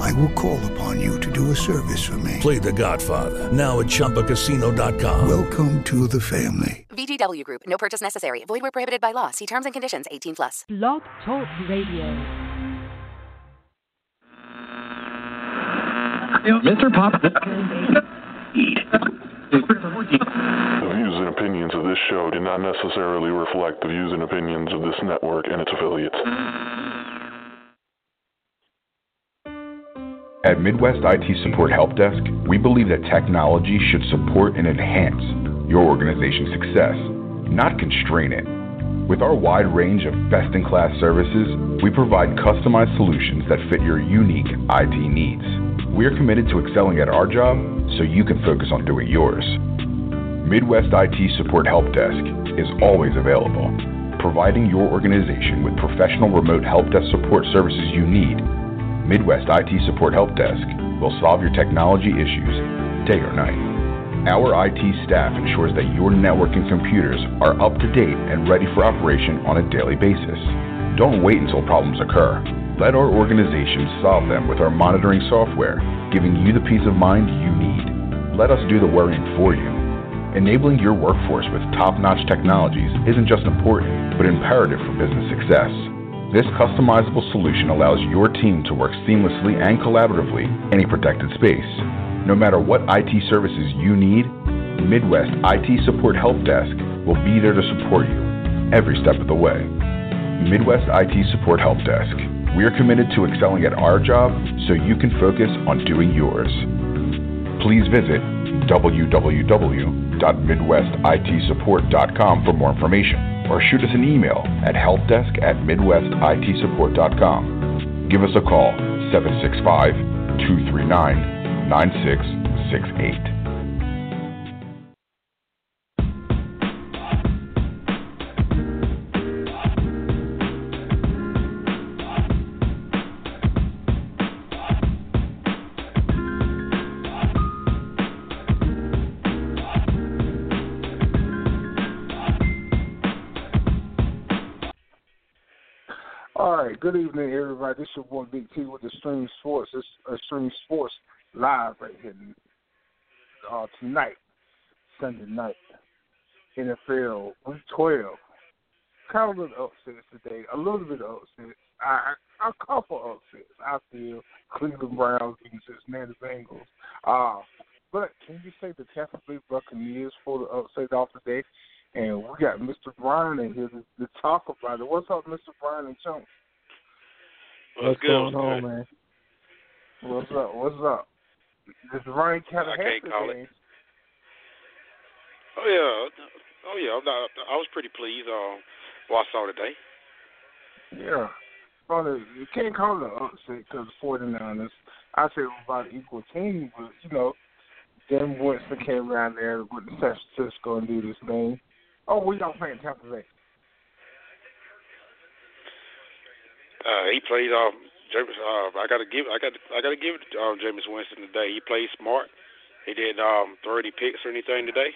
I will call upon you to do a service for me. Play The Godfather now at ChumbaCasino.com. Welcome to the family. VGW Group. No purchase necessary. Void where prohibited by law. See terms and conditions. 18 plus. Blog Talk Radio. Mr. Pop. The views and opinions of this show do not necessarily reflect the views and opinions of this network and its affiliates. At Midwest IT Support Help Desk, we believe that technology should support and enhance your organization's success, not constrain it. With our wide range of best in class services, we provide customized solutions that fit your unique IT needs. We are committed to excelling at our job so you can focus on doing yours. Midwest IT Support Help Desk is always available, providing your organization with professional remote help desk support services you need. Midwest IT Support Help Desk will solve your technology issues day or night. Our IT staff ensures that your network and computers are up to date and ready for operation on a daily basis. Don't wait until problems occur. Let our organization solve them with our monitoring software, giving you the peace of mind you need. Let us do the worrying for you. Enabling your workforce with top notch technologies isn't just important, but imperative for business success. This customizable solution allows your team to work seamlessly and collaboratively in a protected space. No matter what IT services you need, Midwest IT Support Help Desk will be there to support you every step of the way. Midwest IT Support Help Desk. We are committed to excelling at our job so you can focus on doing yours. Please visit www.midwestitsupport.com for more information or shoot us an email at helpdesk at midwestitsupport.com. Give us a call 765 239 9668. Good evening, everybody. This is your boy Big T with Extreme Sports. It's Extreme Sports live right here uh, tonight, Sunday night. NFL Week 12. Kind of a little upsets today. A little bit of upsets. I, I, a couple upsets. I feel Cleveland Browns and Cincinnati Bengals. Uh, but can you say the Tampa Bay Buccaneers for the upset off today? And we got Mr. Brian in here to, to talk about it. What's up, Mr. Brian and Chunk? What's, What's going on, man? What's up? What's up? This Ryan of I can't call it. Oh yeah, oh yeah. I'm not, I was pretty pleased. Uh, what I saw today. Yeah. Well, you can't call it an upset because the 49ers, I say, it was about an equal team, but, you know, then Winston came around there with San Francisco and do this thing. Oh, we don't play in Tampa Bay. Uh, he played. Um, James, uh, I gotta give. I got. I gotta give um, Jameis Winston today. He played smart. He didn't um, throw any picks or anything today.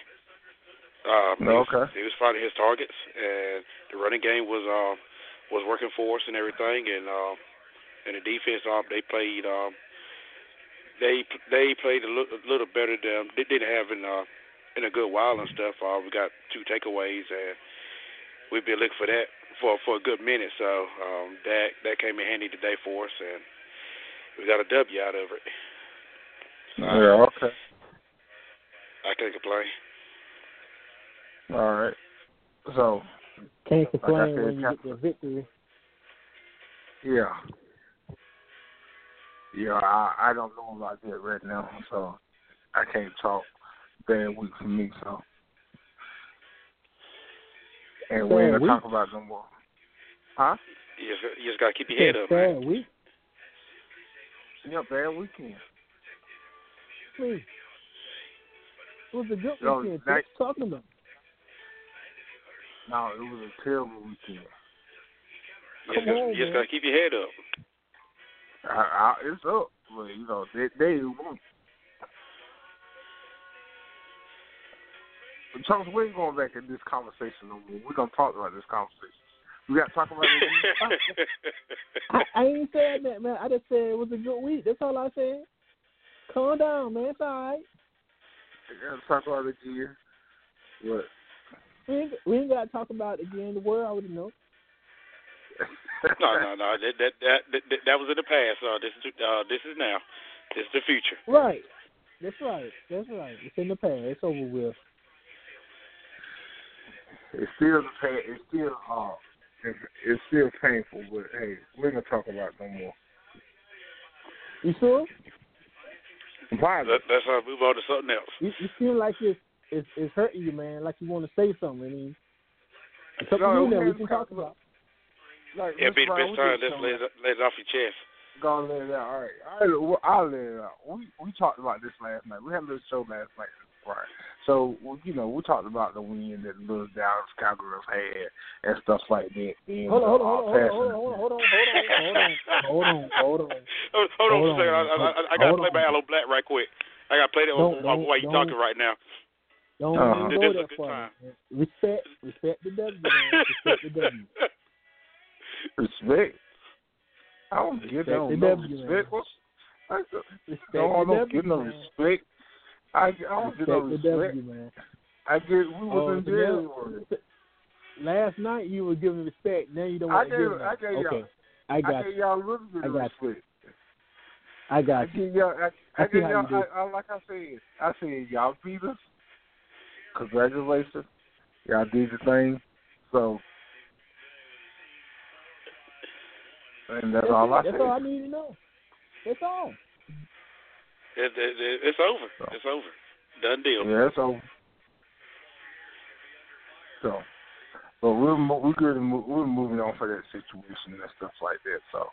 Uh, no, he, okay. was, he was finding his targets, and the running game was um, was working for us and everything. And uh, and the defense, um, they played. Um, they they played a little, a little better than they didn't have in uh, in a good while and stuff. Uh, we got two takeaways, and we've been looking for that for for a good minute. So um, that that came in handy today for us, and we got a W out of it. Yeah, okay. I can't complain. All right. So can't complain like when you get the victory. Yeah. Yeah, I I don't know about that right now, so I can't talk bad week for me. So, and we ain't gonna talk about no more. Huh? You just, you just gotta keep your head up, bad man. week. Yeah, bad weekend. Please. It was a good Yo, weekend. that- What you talking about? No, it was a terrible weekend. You just, gotta- you just gotta keep your head up. I, I, it's up, but you know they they won. Charles, we ain't going back in this conversation no more. We're gonna talk about this conversation. We got to talk about it. I, I ain't said that, man. I just said it was a good week. That's all I said. Calm down, man. It's all right. We got to talk about it again. What? We ain't, we ain't got to talk about it again. The word I would know. no, no, no. That that that that, that was in the past. Uh, this is uh, this is now. This is the future. Right. That's right. That's right. It's in the past. It's over with. It's still the pain. It's still uh, it's, it's still painful. But hey, we're gonna talk about it no more. You sure? Why? Let, let's uh, move on to something else. You, you feel like it's, it's it's hurting you, man. Like you want to say something. I mean, it's up No, you now. we We can talk about. Like, Yeah, Mr. be the best time. did Let's lay it, lay it off your chest. Go and let it out. All right. All right. Well, I'll let it out. We we talked about this last night. We had a little show last night. Right. So you know, we talked about the win that the little Dallas Cowgirls had and stuff like that. And, Hold on, hold uh, on, hold on, hold on, hold on, hold on, hold on, hold on, hold on. Hold, hold on Hold a second. I. I, I, I gotta play my on. Aloe Blacc right quick. I gotta play that Don't- while, don't- while you don't. talking right now. Don't Uh-huh. even This go is a there good for time. Respect, respect the W, man. Respect the W. respect. I don't get no, no respect. I, Respect no, I don't W, get no respect. I, I no Respect the. W, man. I get we was Oh, in now- Last night you were giving respect. Now you don't I want to gave give I it. gave y'all Okay, I I got gave you. y'all a little bit I of got respect. I I got you. give y'all I, I, I y'all. I, I like I said I said y'all beat us. Congratulations. Y'all did your thing. So and that's That's, all I. That's said. all I need to know. That's all. It, it, it, it's over. It's over. Done deal. Yeah, it's over. so, but we're mo- we're good. mo- We're moving on for that situation and stuff like that. So,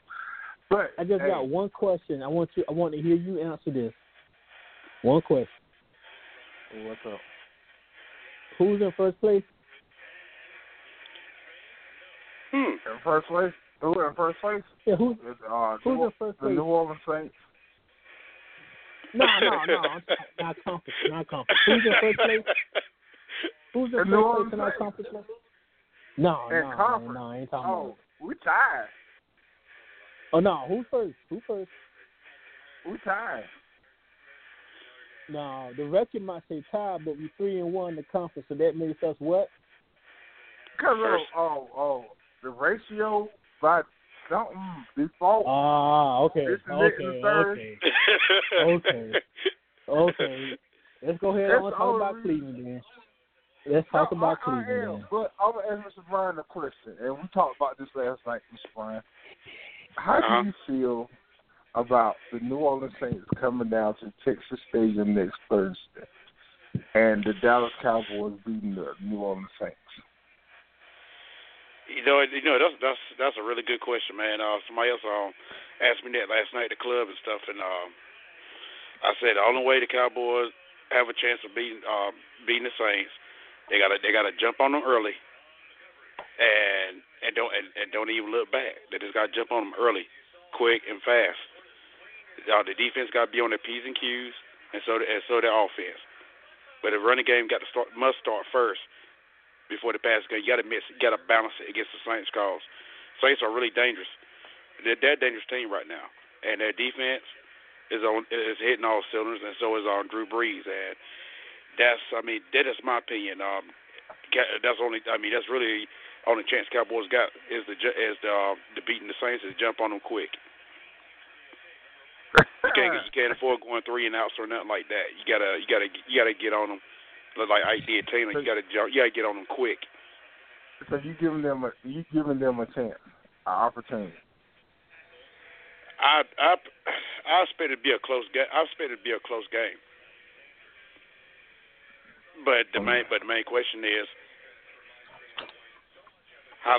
but I just hey, got one question. I want you. I want to hear you answer this. One question. What's up? Who's in first place? Hmm. In first place, who in first place? Yeah, who's It's, uh, who's New, in first the place? New Orleans Saints. No, no, no. Not conference, not conference. Who's in first place? Who's in first place in our conference? play? No, In no, no, conference. no. I ain't talking Oh, about. we tied. Oh no, who first? Who first? We tied. No, the record might say tie, but we three and one in the conference, so that makes us what? Because of oh oh the ratio by something default. Ah, okay, This is it in okay, the third. okay, okay, okay. Let's go ahead That's and talk about. Cleveland then. Let's talk No, about I, I Cleveland am, then. but I'm gonna ask Mr. Brian a question, and we talked about this last night, Mr. Brian. How Uh-huh. do you feel about the New Orleans Saints coming down to Texas Stadium next Thursday, and the Dallas Cowboys beating the New Orleans Saints? You know, you know that's that's that's a really good question, man. Uh, somebody else um, asked me that last night at the club and stuff, and um, I said the only way the Cowboys have a chance of beating um, beating the Saints, they gotta they gotta jump on them early, and and don't and, and don't even look back. They just gotta jump on them early, quick and fast. Uh, the defense got to be on their p's and q's, and so and so their offense. But the running game got to start must start first before the pass game. You got to mix, you got to balance it against the Saints calls. Saints are really dangerous. They're, they're a dangerous team right now, and their defense is on is hitting all cylinders, and so is on Drew Brees. And that's, I mean, that is my opinion. Um, that's only, I mean, that's really only chance Cowboys got is the is the uh, the beating the Saints is jump on them quick. You can't you can't afford going three and outs or nothing like that. You gotta you gotta you gotta get on them. Look like I did Taylor, you gotta jump, you gotta get on them quick. So you giving them a you giving them a chance, an opportunity. I I I expect it to be a close game. I expect it to be a close game. But the main but the main question is how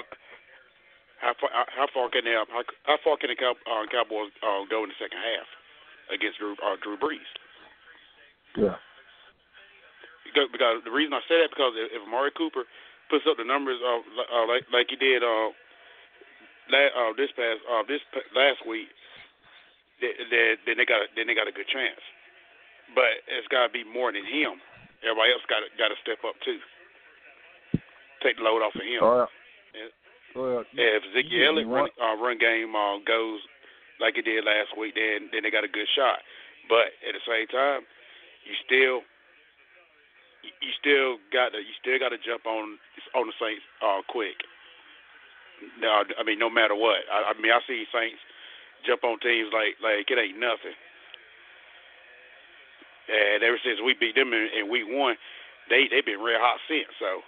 how far how far can they how, how far can the Cow, uh, Cowboys uh, go in the second half against Drew uh, Drew Brees? Yeah. Because, because the reason I say that because if, if Amari Cooper puts up the numbers of uh, like like he did uh, la- uh this past uh this p- last week, then then they got a, then they got a good chance. But it's got to be more than him. Everybody else got got to step up too. Take the load off of him. Well, Yeah. well, if Ziggy Elliott run, uh, run game uh, goes like it did last week, then then they got a good shot. But at the same time, you still you you still got to you still got to jump on on the Saints uh, quick. No, I mean no matter what. I, I mean I see Saints jump on teams like like it ain't nothing. And ever since we beat them in, in week one, they they've been real hot since. So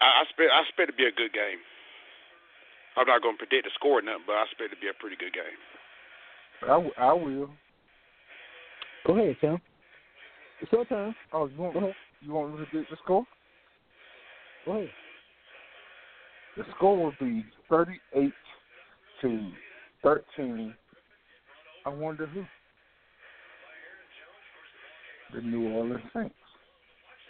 I, I expect I expect it to be a good game. I'm not going to predict the score or nothing, but I expect it to be a pretty good game. I, w- I will. Go ahead, Tim. It's your time. Oh, you want you want me to get the score? Go ahead. The score will be thirty-eight to thirteen. I wonder who. The New Orleans Saints.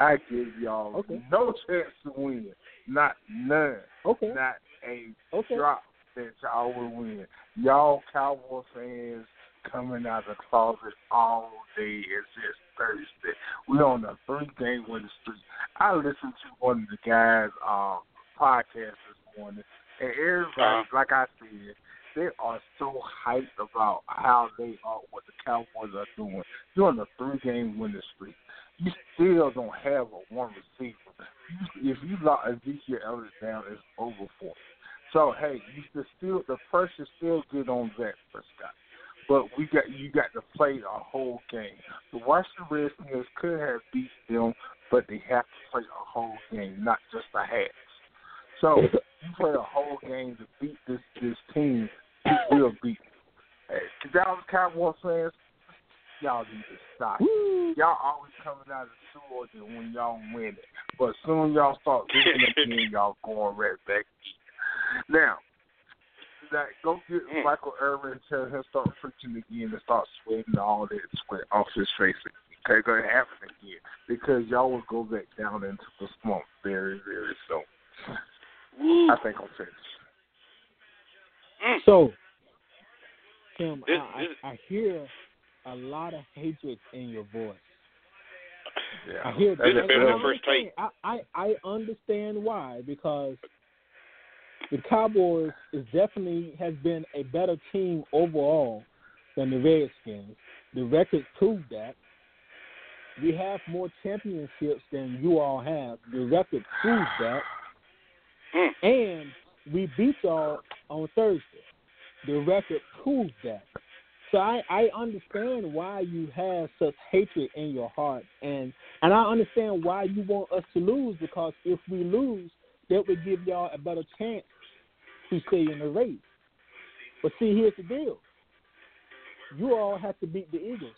I give y'all Okay. no chance to win. Not none. Okay. Not a Okay. drop that y'all will win. Y'all Cowboy fans coming out of the closet all day. It's just Thursday. We're on a three game winning streak. I listened to one of the guys' um, podcasts this morning, and everybody, Uh-huh. like I said, they are so hyped about how they are, what the Cowboys are doing. You're on a three game winning streak. You still don't have a one receiver. You, if you lock Ezekiel Elliott down, it's over for you. So hey, you still the pressure still good on Dak Prescott. But we got you got to play a whole game. The Washington Redskins could have beat them, but they have to play a whole game, not just a half. So you play a whole game to beat this this team, you will beat. them. Hey, Dallas Cowboy fans, y'all need to stop. Y'all always coming out of the sewer when y'all win it, but soon y'all start losing again, y'all going right back. Now, that go get mm. Michael Irvin and tell him to start preaching again and start sweating all that sweat off his face. Okay, gonna happen again because y'all will go back down into the slump very, very soon. I think I'm finished. Mm. So, Tim, This- I, I, I hear a lot of hatred in your voice. Yeah, I hear that. This is And better I first take. I, I I understand why because the Cowboys is definitely has been a better team overall than the Redskins. The record proved that. We have more championships than you all have. The record proves that. Mm. And we beat y'all on Thursday. The record proves that. So I, I understand why you have such hatred in your heart and and I understand why you want us to lose because if we lose, that would give y'all a better chance to stay in the race. But see here's the deal. You all have to beat the Eagles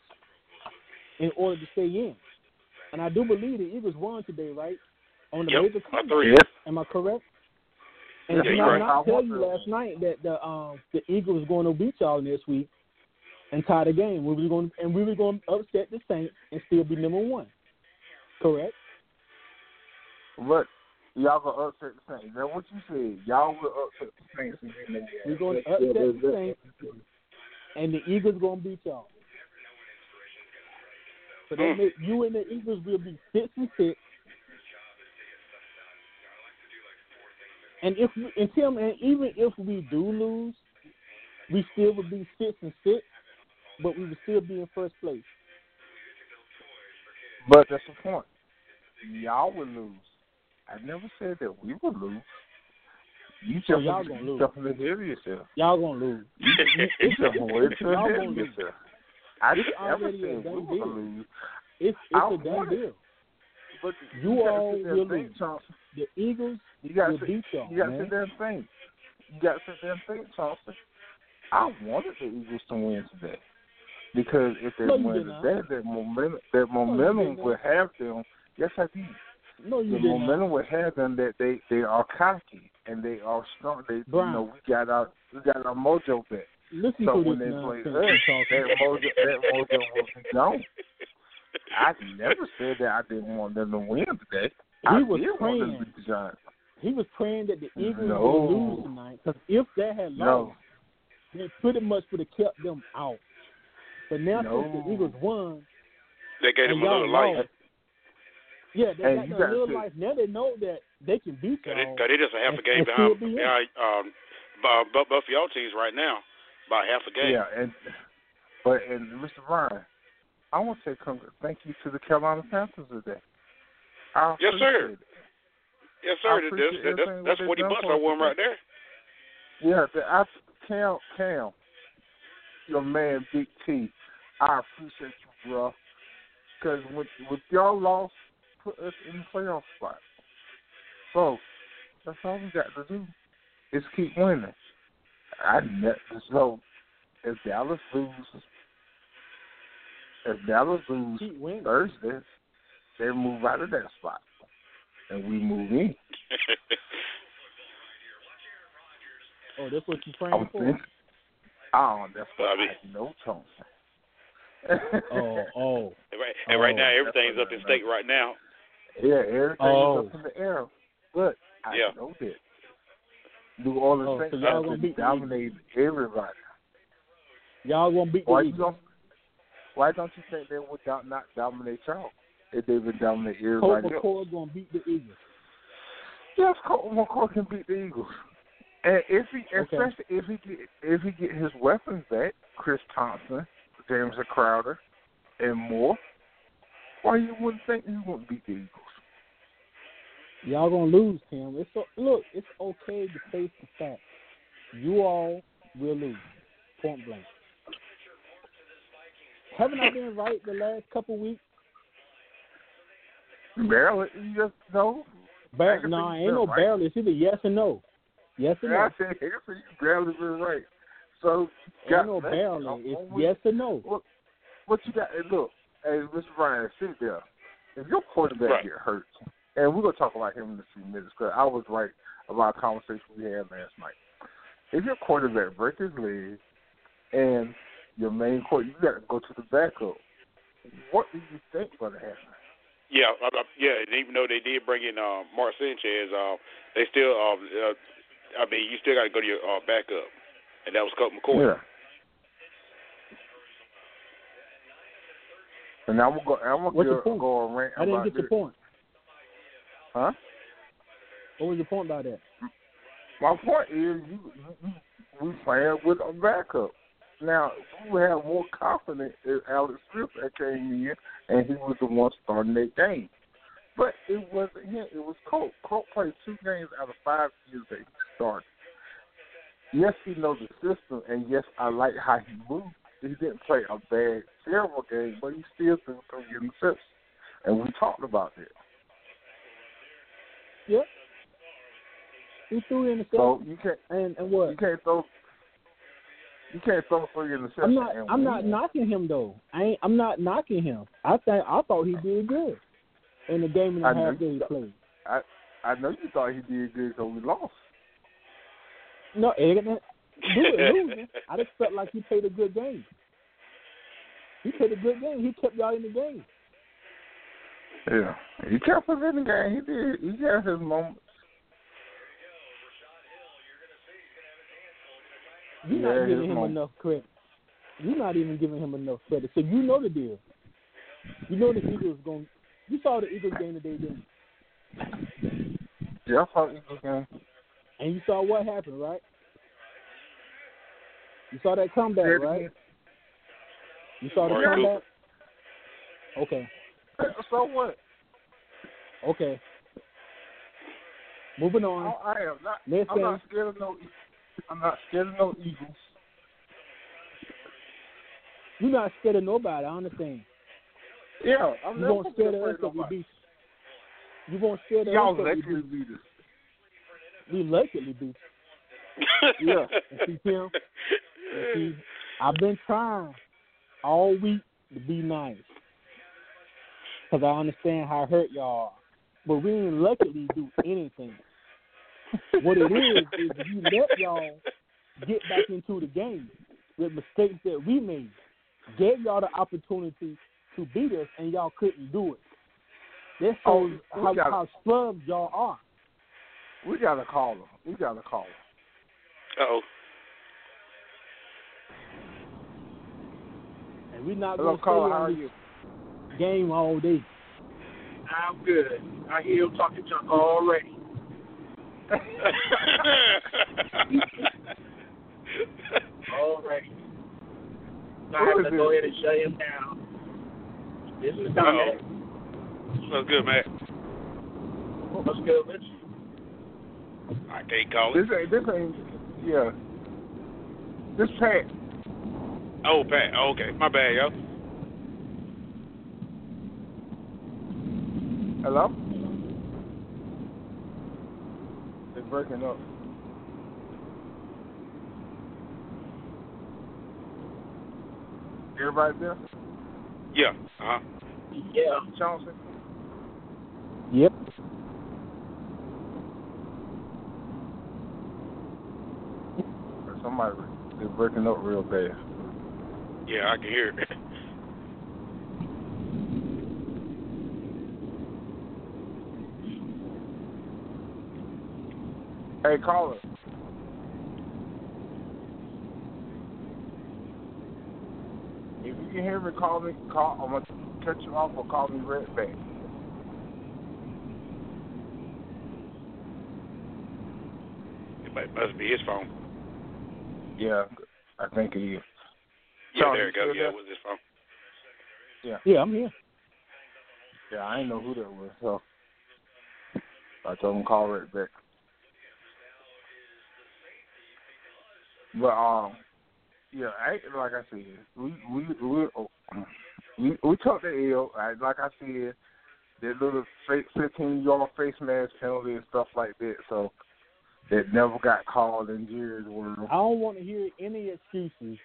in order to stay in. And I do believe the Eagles won today, right? On the Yep, major by comeback. three. Am I correct? And Yeah, did you're I right. not I tell you wonder- last night that the um the Eagles was going to beat y'all this week and tie the game? We were going and we were going to upset the Saints and still be number one. Correct? Look, y'all gonna upset the Saints. That's what you said. Y'all will upset the Saints. and get them We're going to upset the Saints, and the Eagles going to beat y'all. So Mm. make, you and the Eagles will be six and six. And if we, and Tim, and even if we do lose, we still would be six and six, but we would still be in first place. But that's the point. Y'all will lose. I never said that we would lose. You oh, So just y'all gonna lose. jumping of yourself. Y'all gonna lose. You jumping way too Y'all ahead gonna of lose. yourself. I It's ever already a we done deal. lose. It's it's a done deal. But You gotta all will lose. The Eagles You gotta will sit, beat y'all, you gotta man. sit there and think. You gotta sit there and think, Chauncey. I wanted the Eagles to win today. Because if they No, win today, that momentum that momentum not. will have them yes I did. No, you the did not. momentum will have them that they they are cocky and they are strong. They Brian. you know we got our we got our mojo back. Listen So to when this they play us, that mojo that mojo will be gone. I never said that I didn't want them to win today. he I was did want them praying. to beat the He was praying that the Eagles No. would lose tonight because if they had No. lost, they pretty much would have kept them out. But now since the Eagles won, They gave and him a little life. lost, yeah, they Hey, got you a got little life. Now they know that they can beat Cause they, y'all. cause they just a half a game behind, still be in. behind um, bu- bu- both of y'all teams right now by half a game. Yeah, and but and Mr. Ryan, I want to say congr- thank you to the Carolina Panthers today. I Yes, sir. appreciate it. Yes, sir. That- appreciate That's, that's, everything that's what forty they've bucks I won right there. Yeah, the, I, Cam, Cam, your man Big T, I appreciate you, bro. Because with with y'all loss, put us in the playoff spot. So that's all we got to do is keep winning. I ne- so if Dallas loses, if Dallas loses Keep. Thursday, they move out of that spot, and we move in. Oh, that's what you're praying was for? thinking, oh, that's what Bobby. I know, Thompson. Oh, oh. And right, and right Oh, now everything's up in I stake right now. Yeah, everything Oh. is up oh. in the air. But I Yeah. know that. New Orleans Oh, so Saints y'all have gonna been beat the dominating everybody. Y'all gonna beat the Why you Eagles. don't? Why don't you think they would not not dominate y'all if they've been dominating Colt everybody else? McCoy gonna beat the Eagles. Yes, Colt McCoy can beat the Eagles. And if he, Okay. especially if he get if he get his weapons back, Chris Thompson, James Crowder, and more, why you wouldn't think he wouldn't beat the Eagles? Y'all gonna lose, Tim. It's o look, it's okay to face the fact. You all will lose. Point blank. Haven't I been right the last couple weeks? Barely, you just no. Bar- no, think ain't no right. barely. It's either yes or no. Yes or Yeah, no. I said you barely been right. So, Ain't no barely. It's yes or no. What, what you got? Look, hey, Mr. Ryan, sit there. If your quarterback Right. get hurt, and we're gonna talk about him in a few minutes, because I was right about a conversation we had last night. If your quarterback break his leg, and your main court, you got to go to the backup. What do you think gonna happen? Yeah, uh, uh, yeah. And even though they did bring in uh, Mark Sanchez, uh, they still. Uh, uh, I mean, you still got to go to your uh, backup, and that was Colt McCoy. Yeah. And I'm gonna go. I'm gonna What's go, the point? go rant I didn't get the this. point. Huh? What was the point about that? My point is, you, you, we playing with a backup. Now we have more confidence in Alex Smith that came in, and he was the one starting that game. But it wasn't him; it was Colt. Colt played two games out of five years that he started. Yes, he knows the system, and yes, I like how he moved. He didn't play a bad, terrible game, but he still threw three interceptions, and we talked about that. Yep. He threw in the So you can't and and what? you can't throw you can't throw three interceptions. I'm not. I'm not knocking him though. I ain't. I'm not knocking him. I think. I thought he did good in the game and a I know half that you he played. I I know you thought he did good because we lost. No, it didn't losing. I just felt like he played a good game. He played a good game. He kept y'all in the game. Yeah, he kept us in the game. He did. He had his moments. You're Yeah, not giving him moment. enough credit. You're not even giving him enough credit. So you know the deal. You know the Eagles going. You saw the Eagles game today, didn't you? Yeah, I saw Eagles game. And you saw what happened, right? You saw that comeback, right? You saw the Amari comeback. Okay. So what? Okay. Moving on. Oh, I am not. Next I'm game. not scared of no. I'm not scared of no Eagles. You're not scared of nobody. I understand. Yeah, I'm You won't scare afraid us of if we nobody. beat you. You won't scare us Y'all if we lucky beat beat us. We luckily beat Yeah. you. And see, Tim, see, I've been trying all week to be nice. Because I understand how hurt y'all are. But we didn't luckily do anything. what it is, is you let y'all get back into the game with mistakes that we made. Gave y'all the opportunity to beat us, and y'all couldn't do it. This Oh, shows we how, got- how scrubs y'all are. We gotta call them. We gotta call caller. Oh. And we're not Hello, going to stay caller. How are you? game all day. I'm good. I hear him talking junk already. already. I have to go ahead and shut him down. This is Dominic. What's good, man? What's good with you? I can't call This ain't. This ain't. Yeah. This Pat. Oh, Pat. Oh, okay. My bad, yo. Hello. It's breaking up. Everybody there? Yeah. Uh huh. Yeah. Chauncey? Yep. Somebody is breaking up real bad. Yeah, I can hear it. Hey, caller. If you can hear me, call me. Call. I'm gonna cut you off or call me right back. It must be his phone. Yeah, I think it is. Yeah, Charles, there you it goes. still Yeah, there? with his phone. Yeah, I'm here. Yeah, I didn't know who that was, so I told him to call right back. But um, yeah, I, like I said, we we we we, we took the L. I, like I said, that little fake fifteen yard face mask penalty and stuff like that. So that never got called in Jerry's world. I don't want to hear any excuses.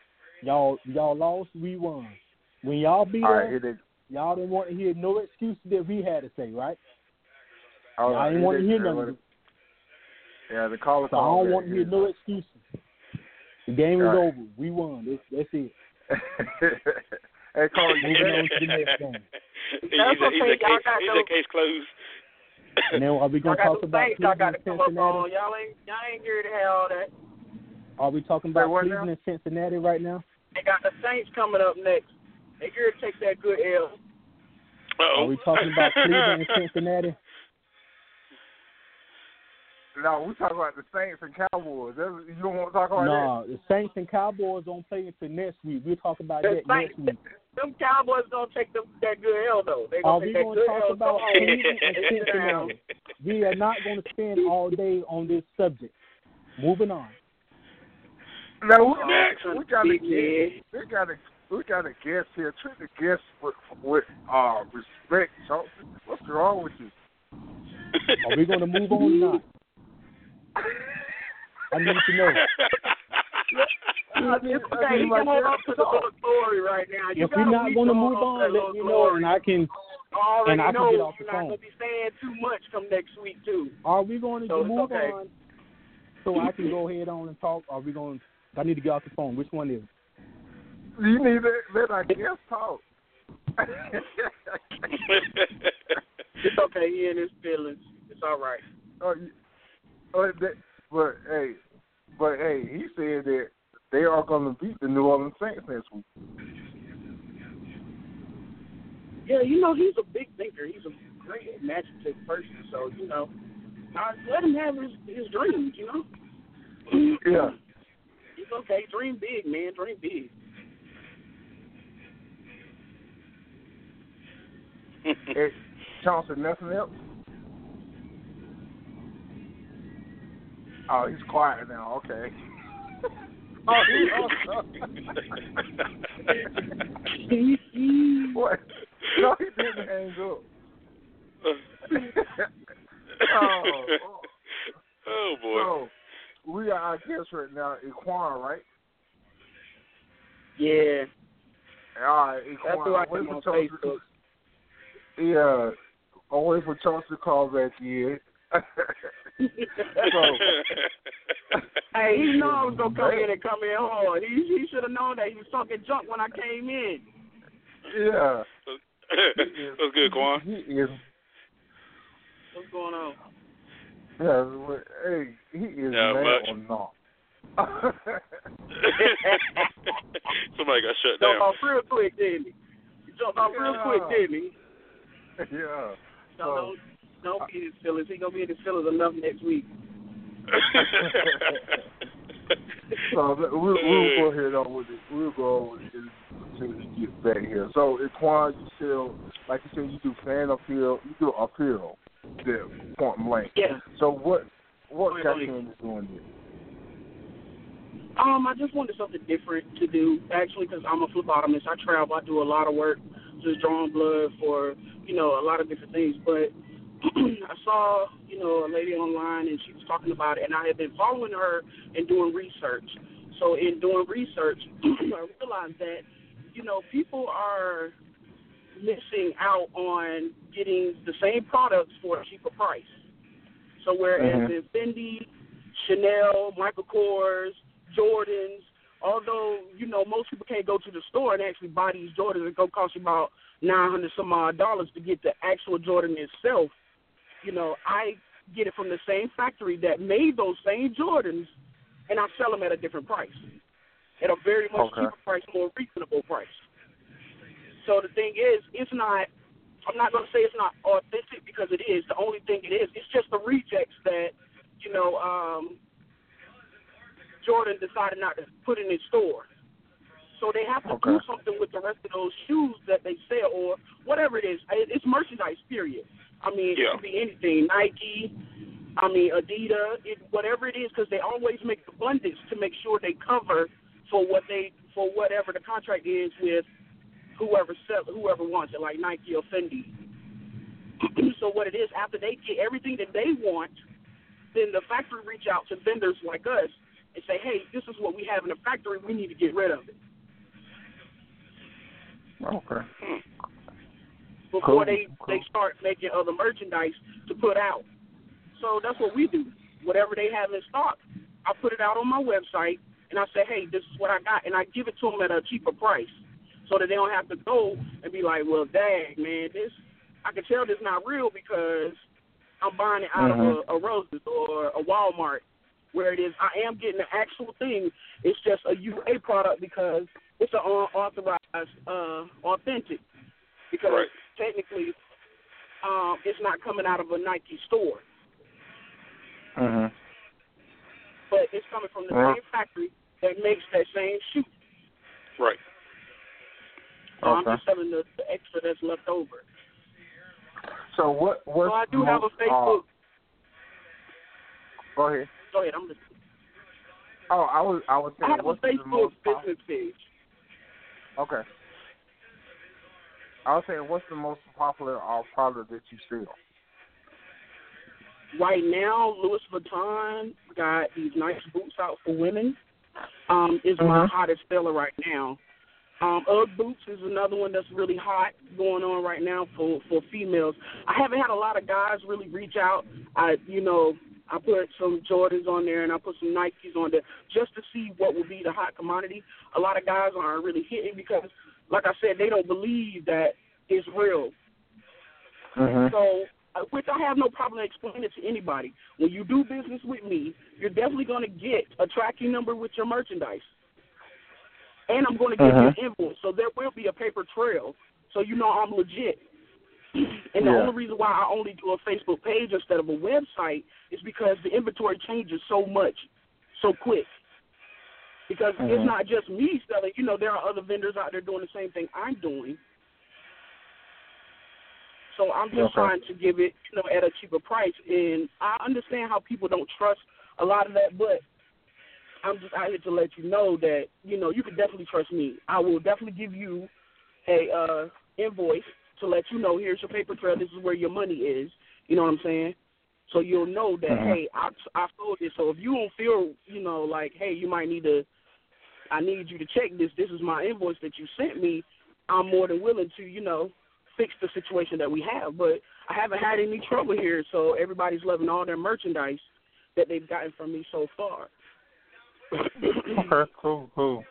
Y'all, y'all lost, we won. When y'all beat All us, right, here they. y'all didn't want to hear no excuses that we had to say, right? All Y'all right, didn't want to hear none of it. Yeah, the caller So I don't want to hear no excuses. The game is All right. over. We won. That's, that's it. hey, caller, you Moving ready? on to the next game. He's That's a, he's okay, y'all case, got he's those- a case closed. And then are we going to talk about Saints I got Cleveland to and come up Cincinnati? on. Y'all ain't y'all ain't here to have all that. Are we talking about what Cleveland now? and Cincinnati right now? They got the Saints coming up next. They here to take that good L. Uh-oh. Are we talking about Cleveland and Cincinnati? No, we talking about the Saints and Cowboys. That's, you don't want to talk about No, the Saints and Cowboys don't play until next week. We'll talk about The that next week. Them Cowboys gonna take them that good L though. They Are gonna we take that going to good talk L. about Come. Cleveland and Sit down. Cincinnati? We are not going to spend all day on this subject. Moving on. that. No, we, Max, we got a big guest. We got a we got a guest here. Treat the guest with with uh respect. Chauncey. What's wrong with you? Are we going to move on or not? I need to know. I mean, I mean, You like, can hold yeah, on to the little story right now. You If we're not week going to move on to on, that let me know, and I can. I already and I can get off the you're not phone. gonna be saying too much come next week too. Are we going to So it's move okay. on so I can go ahead on and talk? Are we going? I need to get off the phone. Which one is? it? You need to let our guest talk. It's okay. He in his feelings. It's all right. Oh, you- oh, that, but hey, but hey, he said that they are going to beat the New Orleans Saints next week. Yeah, you know he's a big thinker. He's a great imaginative person. So you know, I let him have his his dreams. You know. Yeah. It's okay. Dream big, man. Dream big. Hey, Chauncey, nothing else? Oh, he's quiet now. Okay. oh, he, oh, what? No, he didn't hang up. oh, oh, oh boy. so we are our guest right now, Equan, right? Yeah, All right, that's who I wait am for on Chauncey- Facebook. Yeah, I'll wait for Chauncey to call back in. Hey, he know I was gonna come in and come in hard. He he should have known that he was talking junk when I came in. yeah. What's good, Quan? He is What's going on? Yeah, well, hey, he is Not mad much. or not. Somebody got shut Jumped down. off real quick, didn't he? He jumped off real quick, Yeah. didn't he? yeah. So- don't, be in his feelings. He gonna be in his feelings enough next week. So we'll, we'll go ahead on with it. We'll go on with it gets back here. So, it's Quan, you still, like you said, you do fan appeal. You do appeal, the point blank. Yeah. So what what Point got blank. you into doing this? Um, I just wanted something different to do, actually, because I'm a phlebotomist. I travel. I do a lot of work, just drawing blood for, you know, a lot of different things. But I saw, you know, a lady online, and she was talking about it, and I had been following her and doing research. So in doing research, I realized that, you know, people are missing out on getting the same products for a cheaper price. So whereas Mhm. in Fendi, Chanel, Michael Kors, Jordans, although you know most people can't go to the store and actually buy these Jordans and go cost you about nine hundred some odd dollars to get the actual Jordan itself. You know, I get it from the same factory that made those same Jordans, and I sell them at a different price, at a very much Okay. cheaper price, more reasonable price. So the thing is, it's not. I'm not going to say it's not authentic because it is. The only thing it is, it's just the rejects that, you know, um, Jordan decided not to put in his store. So they have to do something with the rest of those shoes that they sell or whatever it is. It's merchandise, period. I mean, it Yeah. could be anything. Nike, I mean, Adidas, it, whatever it is, because they always make abundance to make sure they cover for what they for whatever the contract is with whoever sell, whoever wants it, like Nike or Fendi. so what it is, after they get everything that they want, then the factory reach out to vendors like us and say, hey, this is what we have in the factory. We need to get rid of it Okay. Hmm. Before Cool, they cool. they start making other merchandise to put out. So that's what we do. Whatever they have in stock, I put it out on my website and I say, hey, this is what I got, and I give it to them at a cheaper price, so that they don't have to go and be like, well, dang, man, this I can tell this not real because I'm buying it out Mhm. of a, a Roses or a Walmart, where it is I am getting the actual thing. It's just a UA product because it's an unauthorized, uh, authentic. Because Right. Technically, um, it's not coming out of a Nike store, Mm-hmm. but it's coming from the same factory that makes that same shoe. Right. So I'm just selling the, the extra that's left over. So what what's so I do the have a most, Facebook. Uh, go ahead. Go ahead, I'm listening. Oh, I was I was I saying have a what's the Facebook most business page. Okay. I was saying, what's the most popular uh, product that you sell? Right now, Louis Vuitton got these nice boots out for women. Um, is my Mhm. hottest seller right now. Um, Ugg boots is another one that's really hot going on right now for for females. I haven't had a lot of guys really reach out. I you know I put some Jordans on there and I put some Nikes on there just to see what will be the hot commodity. A lot of guys aren't really hitting because, like I said, they don't believe that it's real. Mhm. So, uh, which I have no problem explaining to anybody. When you do business with me, you're definitely going to get a tracking number with your merchandise. And I'm going to give you an invoice. So there will be a paper trail. So you know I'm legit. and the Yeah. only reason why I only do a Facebook page instead of a website is because the inventory changes so much, so quick. Because Mhm. it's not just me selling. You know, there are other vendors out there doing the same thing I'm doing. So I'm just Okay. trying to give it, you know, at a cheaper price. And I understand how people don't trust a lot of that, but I'm just out here to let you know that, you know, you can definitely trust me. I will definitely give you a uh invoice to let you know here's your paper trail, this is where your money is. You know what I'm saying? So you'll know that Mhm. hey, I I sold this. So if you don't feel, you know, like hey, you might need to I need you to check this. This is my invoice that you sent me. I'm more than willing to, you know, fix the situation that we have. But I haven't had any trouble here, so everybody's loving all their merchandise that they've gotten from me so far. Okay, cool, cool.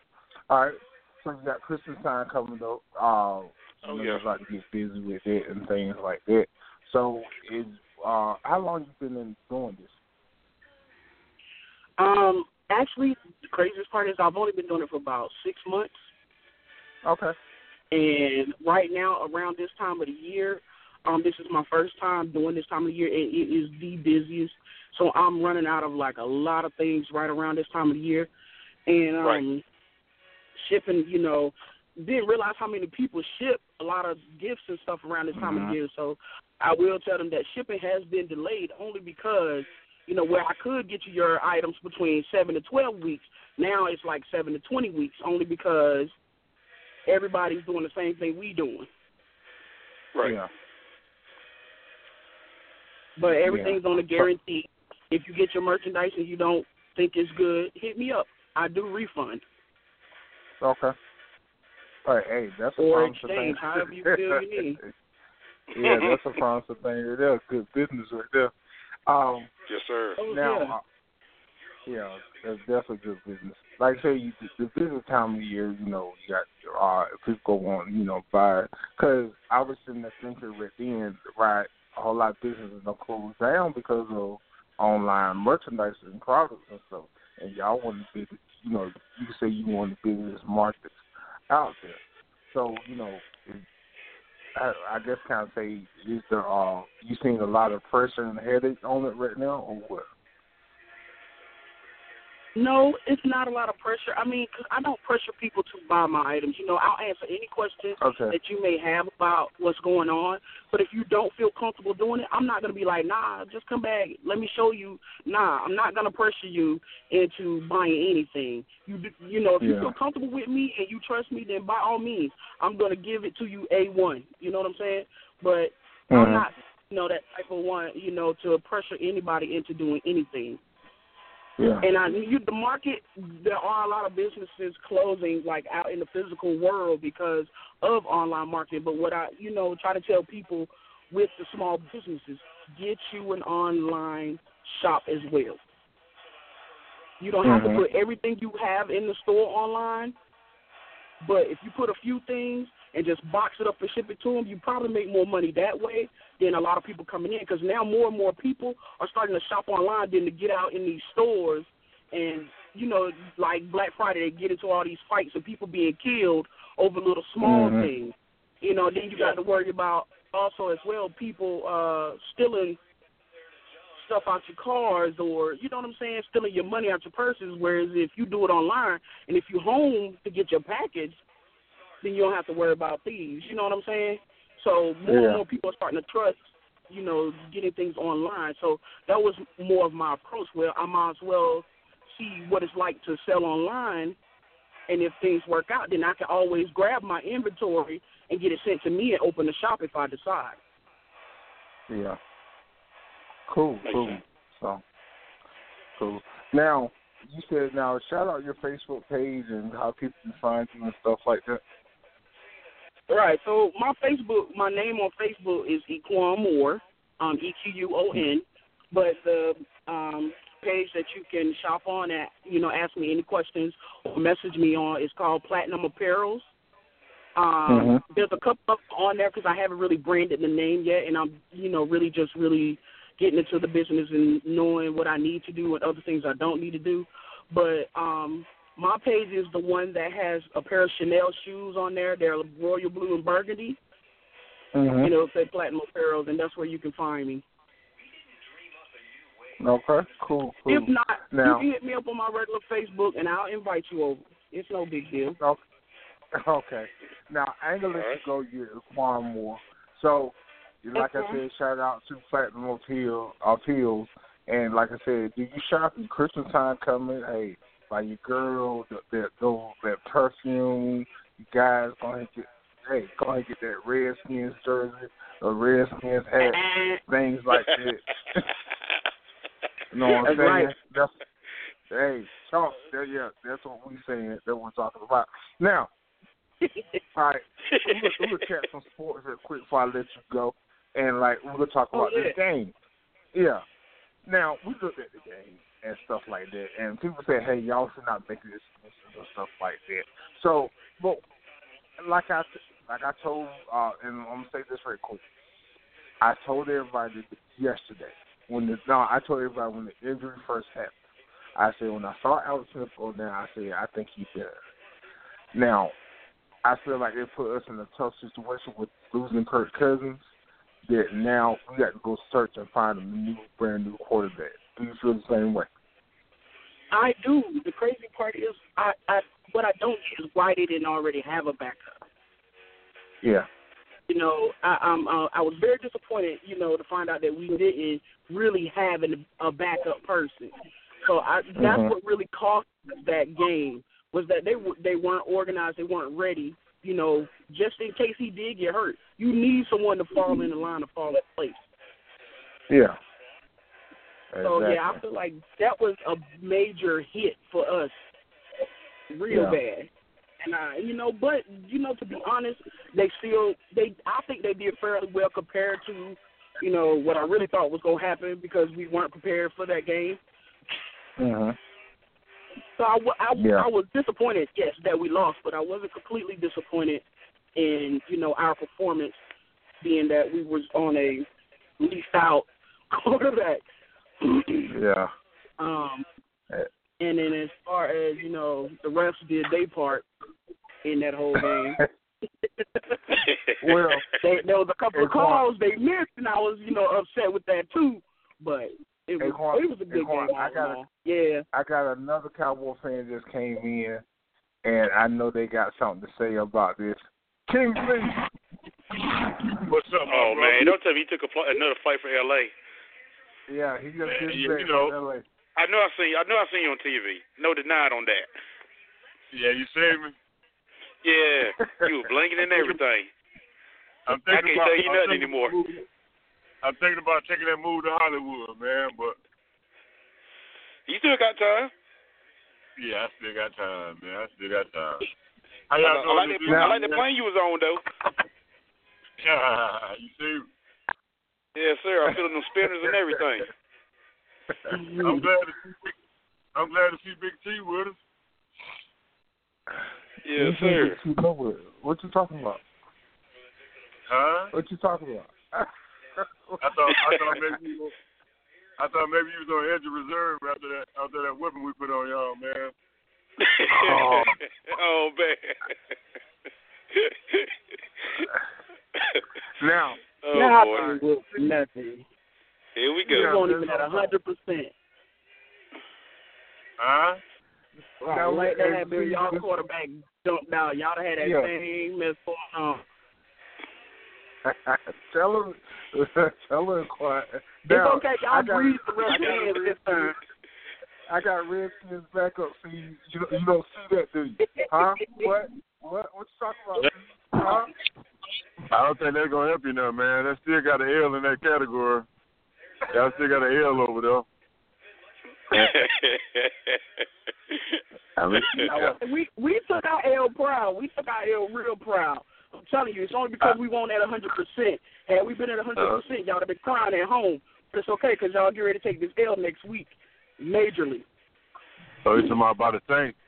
All right. So you got Christmas time coming up. Uh, Oh, yeah. you like to get busy with it and things like that. So is uh, how long you been in doing this? Um, actually, the craziest part is I've only been doing it for about six months. Okay. And right now, around this time of the year, um, this is my first time doing this time of the year, and it is the busiest. So I'm running out of like a lot of things right around this time of the year, and um, Right. shipping. You know, didn't realize how many people ship a lot of gifts and stuff around this time of Mhm. the year. So I will tell them that shipping has been delayed only because you know where I could get you your items between seven to twelve weeks. Now it's like seven to twenty weeks, only because everybody's doing the same thing we doing. Right. Yeah. But everything's on a guarantee. If you get your merchandise and you don't think it's good, hit me up. I do refund Okay. All right, hey, that's a or promising thing. however you feel you need. yeah, that's a promising thing right there. Good business right there. Um, Yes, sir. Oh, now, yeah. uh, yeah, that's, that's a good business. Like I say, you, the business time of year, you know, you got uh, people go on, you know, buy. Because I was in the thinking right then, right, a whole lot of businesses don't close down because of online merchandise and products and stuff. And y'all want to be, you know, you can say you want the business markets out there. So, you know, it, I, I guess kind of say, is there, uh, you seeing a lot of pressure and headache on it right now, or what? No, it's not a lot of pressure. I mean, 'cause I don't pressure people to buy my items. You know, I'll answer any questions Okay. that you may have about what's going on. But if you don't feel comfortable doing it, I'm not going to be like, nah, just come back. Let me show you. Nah, I'm not going to pressure you into buying anything. You you know, if you feel comfortable with me and you trust me, then by all means, I'm going to give it to you A1. You know what I'm saying? But I'm Mhm. not, you know, that type of one, you know, to pressure anybody into doing anything. Yeah. And I you the market there are a lot of businesses closing like out in the physical world because of online marketing. But what I you know, try to tell people with the small businesses, get you an online shop as well. You don't have Mhm. to put everything you have in the store online, but if you put a few things and just box it up and ship it to them, you probably make more money that way than a lot of people coming in. Because now more and more people are starting to shop online than to get out in these stores and you know, like Black Friday, they get into all these fights and people being killed over little small Mhm. things. You know, then you got to worry about also as well people uh stealing stuff out your cars or you know what I'm saying, stealing your money out your purses. Whereas if you do it online and if you home to get your package, then you don't have to worry about thieves. You know what I'm saying? So more Yeah. and more people are starting to trust, you know, getting things online. So that was more of my approach. Well, I might as well see what it's like to sell online, and if things work out, then I can always grab my inventory and get it sent to me and open the shop if I decide. Yeah. Cool, Makes cool. sense. So cool. Now you said now shout out your Facebook page and how people can find you and stuff like that. Right. So my Facebook, my name on Facebook is Equan Moore, um, E Q U O N, but the um, page that you can shop on at, you know, ask me any questions or message me on is called Platinum Apparels. Um, Mhm. There's a couple of on there because I haven't really branded the name yet, and I'm, you know, really just really getting into the business and knowing what I need to do and other things I don't need to do. But um, my page is the one that has a pair of Chanel shoes on there. They're royal blue and burgundy. Mhm. You know, say platinum apparels, and that's where you can find me. Okay, cool, cool. If not, Now- you can hit me up on my regular Facebook, and I'll invite you over. It's no big deal. Okay. Okay. Now gonna let you go yet, Quan Moore. So like I said, shout out to Platinum Appeal Appeals and like I said, do you shop Christmas time coming? Hey, by your girl, that that those that perfume, you guys go ahead and get hey, go ahead and get that Redskins jersey or Redskins hat, things like that. You know what I'm That's saying? right. That's hey, talk. There, yeah, that's what we saying. That's what we're talking about. Now, all right, we're gonna, we're gonna chat some sports real quick before I let you go, and like we're gonna talk Oh, about yeah. this game. Yeah. Now we looked at the game and stuff like that, and people say, "Hey, y'all should not make this and stuff like that." So, but like I like I told, uh, and I'm gonna say this very quick. I told everybody yesterday when the no, I told everybody when the injury first happened. I said when I saw Alex Smith go down, I said I think he's better. Now, I feel like it put us in a tough situation with losing Kirk Cousins. That now we got to go search and find a new, brand new quarterback. Do you feel the same way? I do. The crazy part is, I, I what I don't get is why they didn't already have a backup. Yeah. You know, I, I'm uh, I was very disappointed. You know, to find out that we didn't really have an, a backup person. So I, that's Mhm. what really cost that game was that they they weren't organized, they weren't ready. You know, just in case he did get hurt, you need someone to fall in the line to fall in place. Yeah. So yeah, I feel like that was a major hit for us, real Yeah. bad. And I, you know, but you know, to be honest, they still they I think they did fairly well compared to, you know, what I really thought was gonna happen because we weren't prepared for that game. Mhm. So I, I, Yeah. I was disappointed, yes, that we lost, but I wasn't completely disappointed in you know our performance, being that we was on a leased out quarterback. Yeah. Um, Eh. and then as far as you know, the refs did their part in that whole game. well, they, there was a couple of Hey, Quan- calls they missed, and I was you know upset with that too. But it was Quan- it was a good Quan, game. I got a- yeah. I got another Cowboy fan just came in, and I know they got something to say about this. Kingsley, What's up, Oh man, don't tell me you took a fl- another flight for L.A. yeah, he just Man, gets you- you know- from LA. I know I seen I know I seen you on TV. No denied on that. Yeah, you saved me. Yeah, you were blinking and everything. I'm I can't about, tell you I'm nothing anymore. about- I'm thinking about taking that move to Hollywood, man. But You still got time. yeah, I still got time, man. I still got time. How I, y'all I doing like that. I like the plane you was on though. man? you see, Yes, sir. I'm feeling them spinners and everything. I'm glad to see. Big, I'm glad to see Big T with us. Yes, You sir. think you know what- What you talking about? Huh? What you talking about? I thought I thought maybe you was, I thought maybe you was on edge of reserve after that after that whipping we put on y'all, man. Oh. oh man. now, oh now boy. I will nothing. Here we We go. weren't even at a hundred percent. Huh? Right, Now, like that and had been y'all this- quarterback jumped out. Y'all done had that Yeah. same mess going on. tell him, tell him quiet. It's Now, okay. I Y'all got- breathe the I rest of the this time. I got Redskins backup. See, you don't- you don't see that, do you? Huh? What? What? What you talking about? Huh? I don't think that's gonna help you now, man. They still got an L in that category. Y'all still got an L over there. I mean, We we took our L proud. We took our L real proud. I'm telling you, it's only because uh. we won't at a hundred percent. Had we been at a hundred uh. percent, y'all would have been crying at home. But it's okay because y'all get ready to take this L next week, majorly. so you talking about the Saints?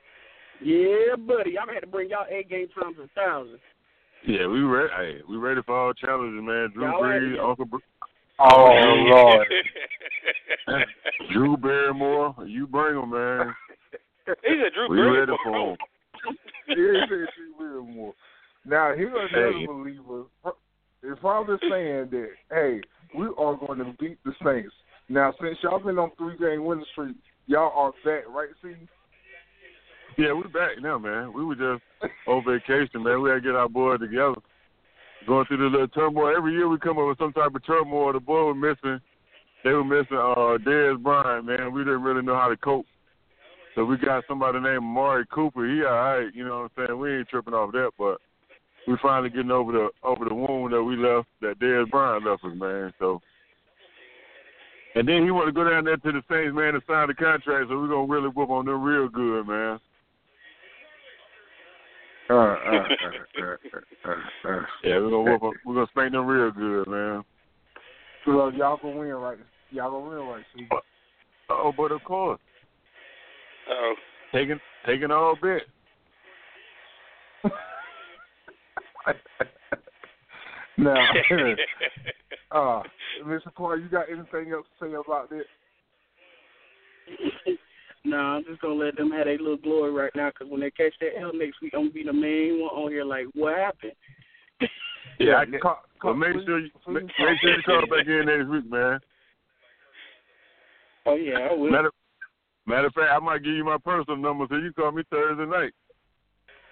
Yeah, buddy. I'm gonna have to bring y'all eight game times a thousand. Yeah, we ready. Hey, we ready for all challenges, man. Drew Y'all? Brees, Uncle Br- Oh Lord. Drew Barrymore. You bring 'em, man. He said Drew We Brees ready was for 'em. Yeah, he said she will more. Now here's another Hey. believer. If I'm just saying that, hey, we are going to beat the Saints. Now, since y'all been on three game winning streak, y'all are back, right? See, Yeah, we're back now, man. We were just on vacation, man. We had to get our boys together. Going through the little turmoil. Every year we come up with some type of turmoil. The boy was missing. They were missing uh Dez Bryant, man. We didn't really know how to cope. So we got somebody named Amari Cooper. He all right, you know what I'm saying? We ain't tripping off that, but we finally getting over the over the wound that we left that Dez Bryant left us, man. So and then he want to go down there to the Saints, man, and sign the contract. So we're gonna really whoop on them real good, man. Uh, uh, uh, uh, uh, uh. Yeah, we're gonna whoop 'em- we're gonna spank them real good, man. So y'all gonna win, right? Y'all gonna win, right? See, Oh, but of course, Oh. taking taking all bet. now, Uh, Mr. Clark, you got anything else to say about that? No, I'm just gonna let them have their little glory right now. Cause when they catch that L next week, I'm gonna be the main one on here. Like, what happened? Yeah, I call, well, make sure you make, make sure you call back in next week, man. Oh yeah, I will. Matter, matter of fact, I might give you my personal number so you call me Thursday night.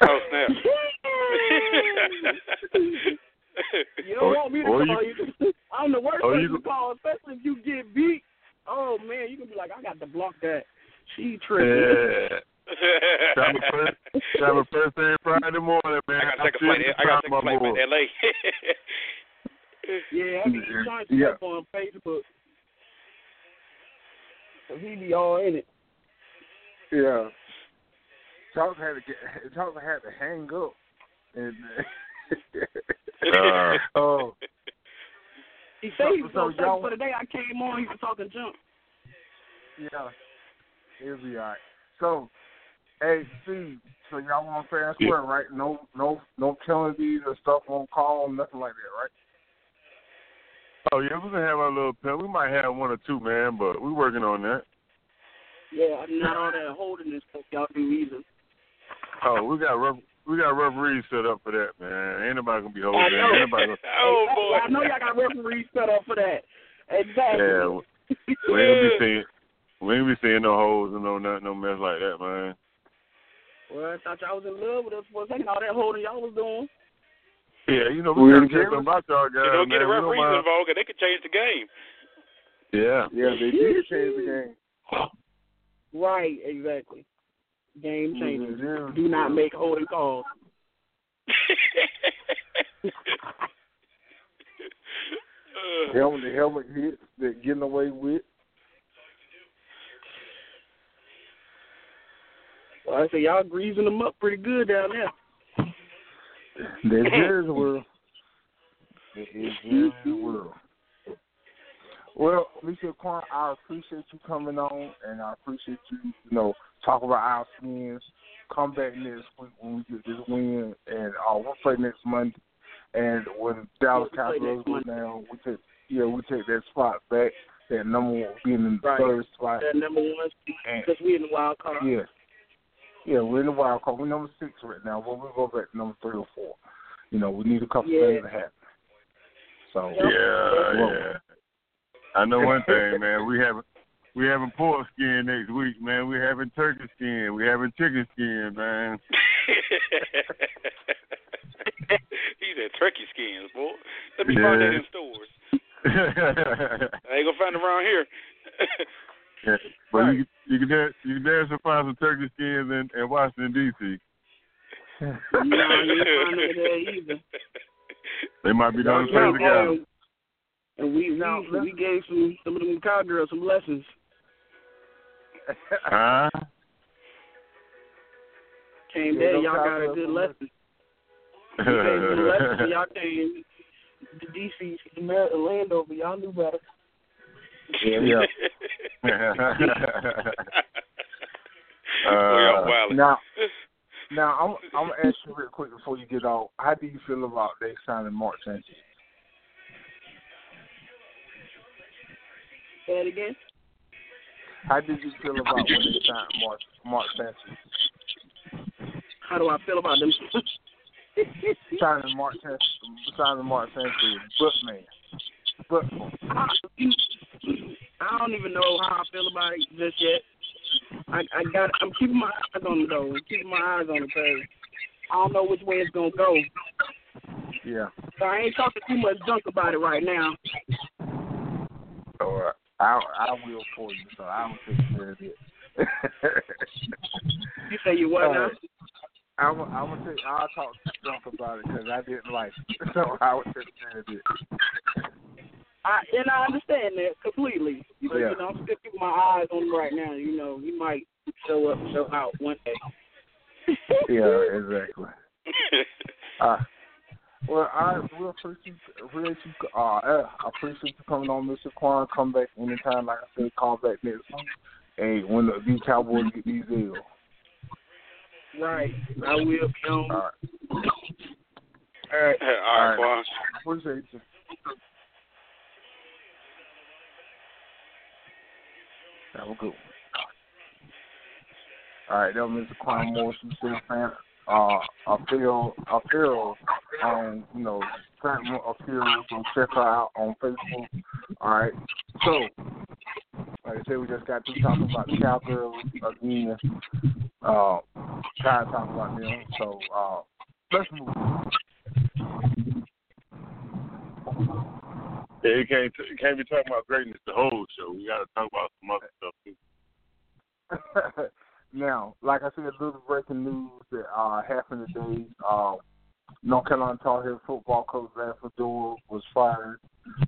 Oh snap! you don't want me to call you- you. I'm the worst or person you- to call, especially if you get beat. Oh man, you can be like, I got to block that. She tripping. Yeah. Time to first, time to first thing Friday morning, man. I gotta take a I'm flight. I gotta take a flight my to LA. Yeah, I be trying to Yeah. type on Facebook. So he be all in it. Yeah. Charles had to get Charles had to hang up and Uh, oh He said he was So- so, so for the day I came on, he was talking junk. yeah. It'll be alright. So hey Steve, so y'all want fair and square, right? No no no penalties or stuff on call, nothing like that, right? oh yeah, we're gonna have our little pen. We might have one or two, man, but we're working on that. Yeah, not all that holding and stuff y'all do either. Oh, we got ref- we got referees set up for that, man. Ain't nobody gonna be holding. I know. Ain't nobody gonna, oh boy! I know y'all got referees set up for that. Exactly. yeah, we ain't gonna be seeing we ain't be seeing no holes and no nothing, no mess like that, man. Well, I thought y'all was in love with us for a second. All that holding y'all was doing. Yeah, you know We we gotta ain't check giving- them about y'all guys, You don't get man. the We don't referees mind- involved, 'cause they could change the game. Yeah. Yeah, they did change the game. Right, exactly. Game mm-hmm, changer. Yeah. Do not make holding calls. Helmet the helmet hits that getting away with. Well, I say y'all greasing them up pretty good down there. That's very well. It is very world. Well, Lisa Quan, I appreciate you coming on, and I appreciate you, you know, talk about our skins. Come back next week when we get this win, and uh, we'll play next Monday. And when Dallas Yeah, we play Cowboys go down, we take yeah, we take that spot back. That number one being in the Right. third spot. That number one because we in the wild card. Yeah. Yeah, we're in the wild card. We're number six right now, but we'll go back to number three or four. You know, we need a couple Yeah. things to happen. So Yeah, Well- yeah. I know one thing, man. We having we having pork skin next week, man. We having turkey skin. We having chicken skin, man. he said turkey skins, boy. Let me find that in stores. I ain't gonna find it around here. Yeah. But you can- you can dare you can dance to find some turkey skins in, in Washington D.C. No, you ain't find it there either. They might be done Yeah, the together. um, and we Now, we, we gave some some of them cowgirls some lessons. Huh? Came Yeah, there, y'all got a good some lesson. We gave some lessons. Y'all came to DC, to Maryland, Landover. Y'all knew better. Yeah. Boy, uh, now, now I'm I'm gonna ask you real quick before you get off. How do you feel about they signing Mark Sanchez? Say it again. How did you feel about when they signed Mark Mark Sanchez? How do I feel about them? Signing Mark Sanchez, signing Mark Sanchez, but man, but I, I don't even know how I feel about it just yet. I, I got. I'm keeping my eyes on it though. Keeping my eyes on it because I don't know which way it's gonna go. yeah. So I ain't talking too much junk about it right now. So uh, I I will for you, so I take care of it. You say you what now? Uh, I'm I'm gonna take I'll talk junk about it because I didn't like it, so I care of it. I and I understand that completely. But Yeah. you know, I'm still keeping my eyes on him right now. You know, he might show up, show out one day. Yeah, exactly. Uh, well, I we appreciate appreciate you. Uh, I appreciate you coming on, Mr. Quan. Come back anytime. Like I said, call back next week. Hey, when the, these Cowboys get these deals. Right. I will be on. All right. All right. All right, All right, All right. Quan. Appreciate you. Have a good one. All right, that was Mr. Quan Morrison, still fan. Uh, I feel, I um, you know, certain appeals, so check her out on Facebook. All right, so like I said, we just got to talking about the cowgirls again. Uh, tired of talking about them, so uh, let's move. Yeah, you can't you can't be talking about greatness the whole show. We got to talk about some other stuff too. now, like I said, a little breaking news that uh, happened today. Uh, North Carolina Tar Heel football coach Larry Fedora was fired.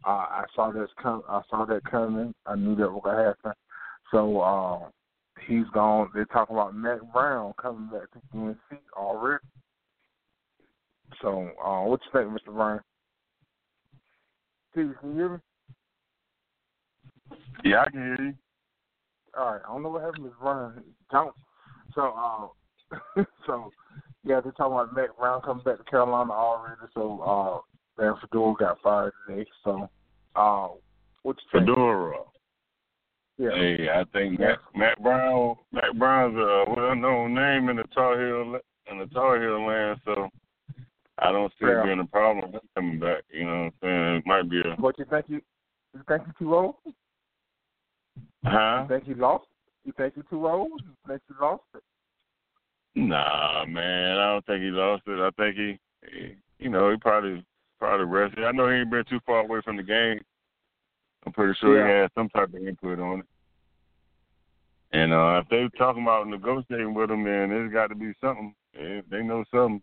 Uh, I saw this com- I saw that coming. I knew that was gonna happen. So uh, he's gone. They're talking about Mack Brown coming back to UNC already. So, uh, what you think, Mr. Brown? Steve, can you hear me? Yeah, I can hear you. All right. I don't know what happened, Mr. Brown. Don't. So, uh, so yeah, they're talking about Mack Brown coming back to Carolina already. So, uh, Dan Fedora got fired today. So, uh, what you think? Fedora. Yeah. Hey, I think Matt, Mack Brown, Mack Brown's a well-known name in the Tar Heel in the Tar Heel land, so I don't see Yeah. it being a problem with him coming back. You know what I'm saying? It might be a But you think you, you think you too old? huh? You think you lost? You think you too old? You think you lost it? Nah, man, I don't think he lost it. I think he, he you know, he probably probably rested. I know he ain't been too far away from the game. I'm pretty sure Yeah. he had some type of input on it. And uh, if they're talking about negotiating with him, then there's got to be something. They, they know something.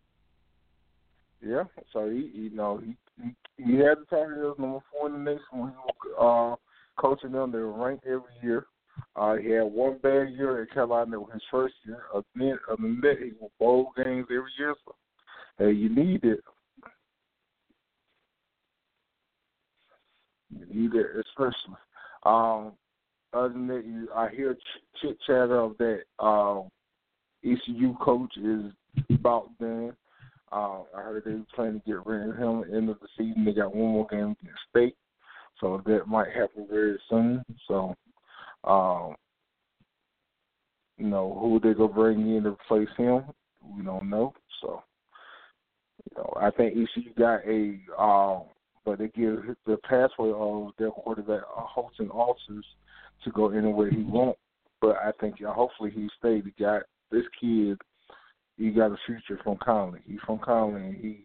Yeah. So he, you know, he he, he had the Tar Heels number four in the nation when he was uh, coaching them. They were ranked every year. Uh, he had one bad year at Carolina. Was his first year. Other than, that, he won bowl games every year. So, hey, you need it. You need it, especially. Um, other than that, you, I hear ch- chit chatter of that um, ECU coach is about done. Uh, I heard they were planning to get rid of him at the end of the season. They got one more game against State, so that might happen very soon. So, um, you know, who they gonna bring in to replace him? We don't know. So, you know, I think ECU got a, uh, but they give the pathway of their quarterback uh, Holton Ahlers to go anywhere he wants. But I think uh, hopefully he stayed. He got this kid he got a future from Conley. He's from Conley, and he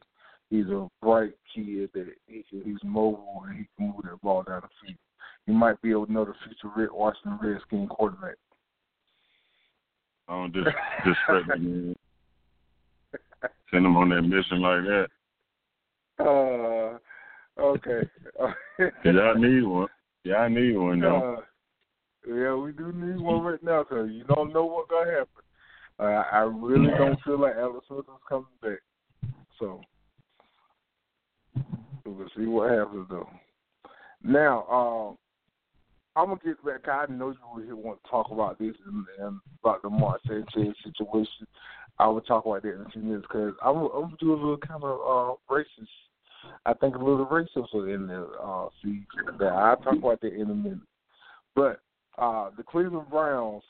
he's a bright kid that he can, he's mobile and he can move that ball down the field. He might be able to know the future Red Washington Redskin quarterback. I don't dis- disrespect him. Send him on that mission like that. Uh, okay. Yeah, I need one. Yeah, I need one though. Uh, yeah, we do need one right now because you don't know what's gonna happen. Uh, I really don't feel like Alex Smith is coming back. So we'll see what happens though. Now, um, I'm gonna get back. I know you here want to talk about this and, and about the Mark Sanchez situation. I will talk about that in a few minutes because I'm, I'm gonna do a little kind of uh, racist. I think a little racist in the uh, see that I'll talk about that in a minute. But uh, the Cleveland Browns